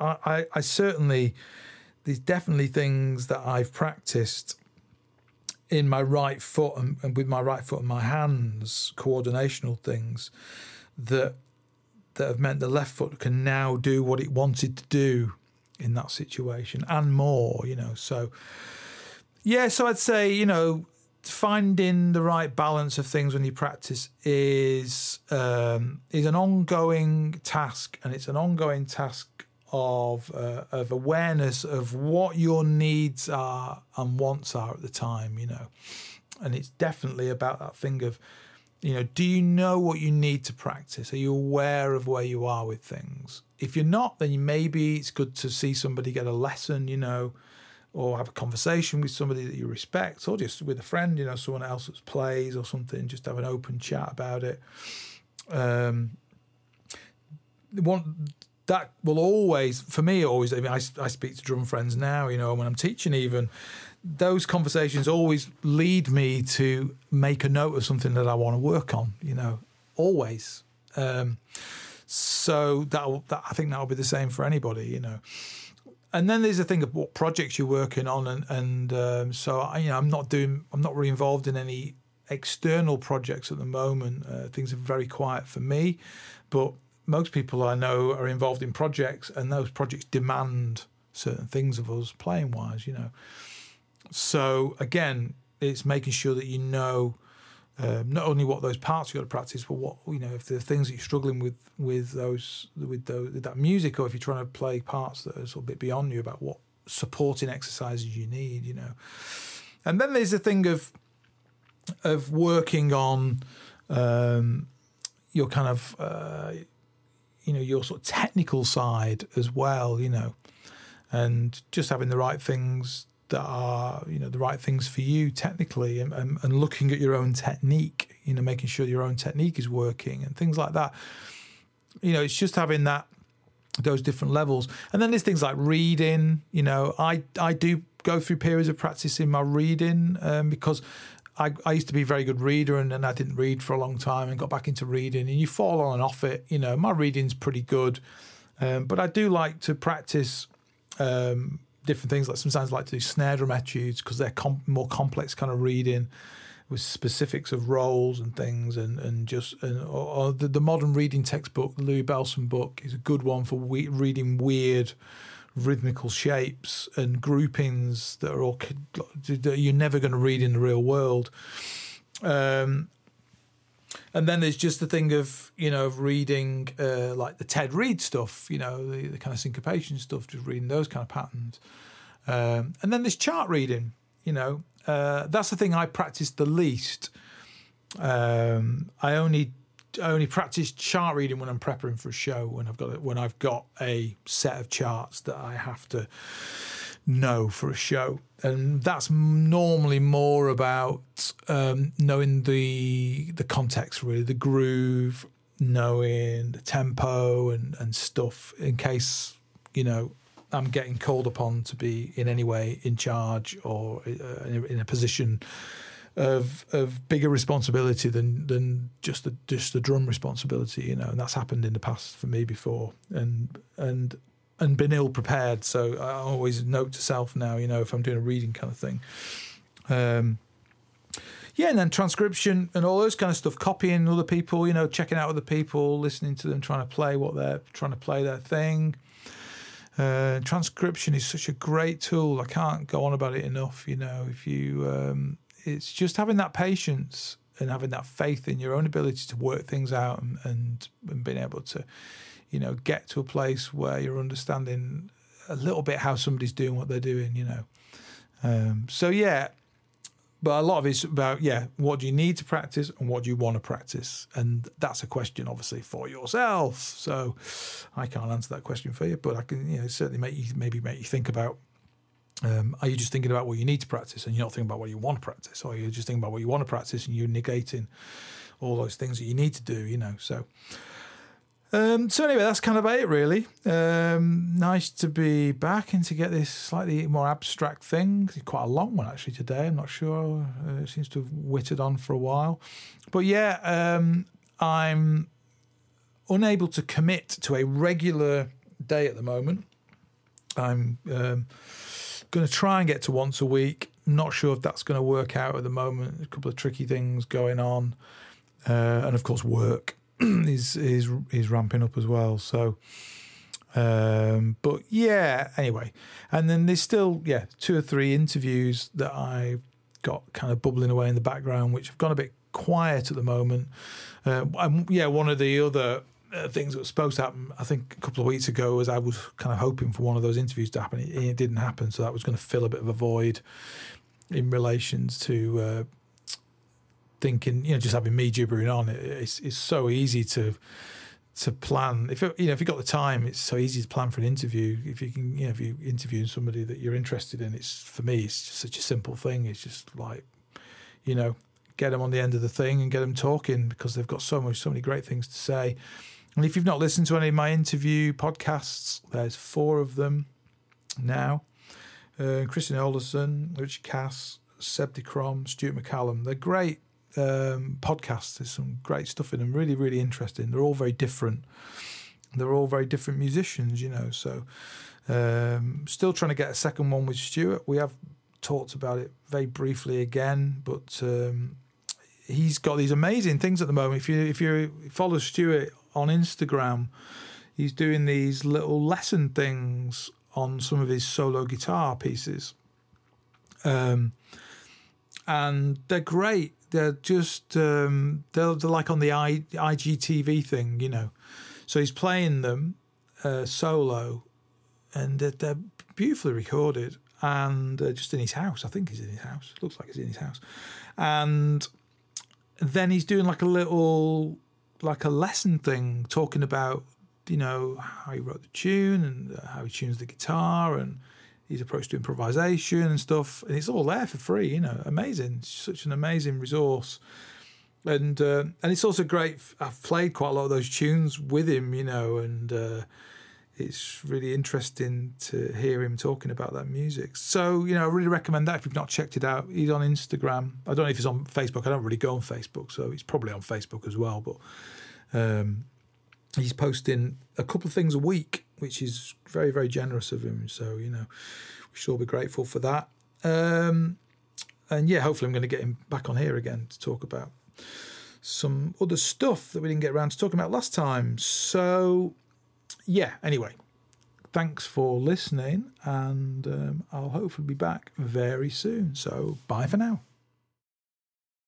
i, I, I certainly there's definitely things that i've practiced in my right foot and, and, with my right foot and my hands, coordinational things that that have meant the left foot can now do what it wanted to do in that situation and more, you know. So yeah, so I'd say, you know, finding the right balance of things when you practice is um, is an ongoing task, and it's an ongoing task of uh, of awareness of what your needs are and wants are at the time, you know. And it's definitely about that thing of, you know, do you know what you need to practice? Are you aware of where you are with things? If you're not, then maybe it's good to see somebody get a lesson, you know, or have a conversation with somebody that you respect, or just with a friend, you know, someone else that plays or something. Just have an open chat about it. Um, one that will always, for me, always. I mean, I, I speak to drum friends now, you know, when I'm teaching, even those conversations always lead me to make a note of something that I want to work on, you know, always. Um, so that, that I think that will be the same for anybody, you know. And then there's a thing of what projects you're working on, and and um, so I, you know, I'm not doing, I'm not really involved in any external projects at the moment. Uh, things are very quiet for me, but most people I know are involved in projects, and those projects demand certain things of us playing wise, you know. So again, it's making sure that you know um, not only what those parts you got to practice, but what you know if there are things that you're struggling with with those with, those, with that music, or if you're trying to play parts that are sort of a bit beyond you about what supporting exercises you need, you know. And then there's the thing of of working on um, your kind of uh, you know your sort of technical side as well you know and just having the right things that are you know the right things for you technically and, and, and, looking at your own technique you know making sure your own technique is working and things like that. You know it's just having that those different levels. And then there's things like reading you know i i do go through periods of practicing my reading um, because I, I used to be a very good reader and then I didn't read for a long time and got back into reading and you fall on and off it. You know, my reading's pretty good, um, but I do like to practice um, different things. Like sometimes I like to do snare drum etudes because they're com- more complex kind of reading with specifics of roles and things and, and just and, or, or the, the, modern reading textbook, the Louie Bellson book, is a good one for we- reading weird rhythmical shapes and groupings that are all that you're never going to read in the real world. Um, and then there's just the thing of you know of reading uh, like the Ted Reed stuff, you know the, the, kind of syncopation stuff, just reading those kind of patterns. Um, and then there's chart reading, you know, uh, that's the thing I practice the least. Um, I only I only practice chart reading when I'm preparing for a show when I've got when I've got a set of charts that I have to know for a show, and that's normally more about um, knowing the the context, really, the groove, knowing the tempo and and stuff in case you know I'm getting called upon to be in any way in charge or uh, in a position of of bigger responsibility than than just the just the drum responsibility, you know, and that's happened in the past for me before, and and and been ill prepared. So I always note to self now, you know, if I'm doing a reading kind of thing. Um, yeah, and then transcription and all those kind of stuff, copying other people, you know, checking out other people, listening to them, trying to play what they're trying to play their thing. Uh, transcription is such a great tool. I can't go on about it enough. You know, if you, um, it's just having that patience and having that faith in your own ability to work things out and, and, and being able to, you know, get to a place where you're understanding a little bit how somebody's doing what they're doing. You know, um, so yeah, but a lot of it's about yeah what do you need to practice and what do you want to practice and that's a question obviously for yourself so i can't answer that question for you but i can you know certainly make you maybe make you think about um, are you just thinking about what you need to practice and you're not thinking about what you want to practice or you're just thinking about what you want to practice and you're negating all those things that you need to do you know so um, so anyway, that's kind of it, really. Um, nice to be back and to get this slightly more abstract thing. It's quite a long one actually today. I'm not sure. Uh, it seems to have wittered on for a while, but yeah, um, I'm unable to commit to a regular day at the moment. I'm um, going to try and get to once a week. not sure if that's going to work out at the moment. A couple of tricky things going on, uh, and of course work is is is ramping up as well. So, um, but yeah. Anyway, and then there's still yeah two or three interviews that I got kind of bubbling away in the background, which have gone a bit quiet at the moment. Uh, yeah, one of the other uh, things that was supposed to happen, I think a couple of weeks ago, as I was kind of hoping for one of those interviews to happen. It, it didn't happen, so that was going to fill a bit of a void in relations to uh, thinking, you know, just having me gibbering on, it, it's, it's so easy to to plan. If you know, if you got the time, it's so easy to plan for an interview. If you can, you know, if you're interviewing somebody that you're interested in, it's for me, it's just such a simple thing. It's just like, you know, get them on the end of the thing and get them talking because they've got so much, so many great things to say. And if you've not listened to any of my interview podcasts, there's four of them now. Uh, Christian Alderson, Richard Cass, Seb de Krom, Stuart McCallum. They're great um, podcasts. There's some great stuff in them, really, really interesting. They're all very different. They're all very different musicians, you know. So, um, still trying to get a second one with Stuart. We have talked about it very briefly again, but um, he's got these amazing things at the moment. If you if you follow Stuart on Instagram, he's doing these little lesson things on some of his solo guitar pieces. Um, and they're great they're just um, they're, they're like on the I, IGTV thing, you know. So he's playing them uh, solo, and they're, they're, beautifully recorded, and uh, just in his house. I think he's in his house. Looks like he's in his house, and then he's doing like a little like a lesson thing, talking about you know how he wrote the tune and how he tunes the guitar and his approach to improvisation and stuff, and it's all there for free. You know, amazing, such an amazing resource, and uh, and it's also great. I've played quite a lot of those tunes with him, you know, and uh, it's really interesting to hear him talking about that music. So, you know, I really recommend that if you've not checked it out. He's on Instagram. I don't know if he's on Facebook. I don't really go on Facebook, so he's probably on Facebook as well. But um, he's posting a couple of things a week, which is very, very generous of him. So, you know, we should all be grateful for that. Um, and yeah, hopefully I'm going to get him back on here again to talk about some other stuff that we didn't get around to talking about last time. So, yeah, anyway, thanks for listening, and um, I'll hopefully be back very soon. So, bye for now.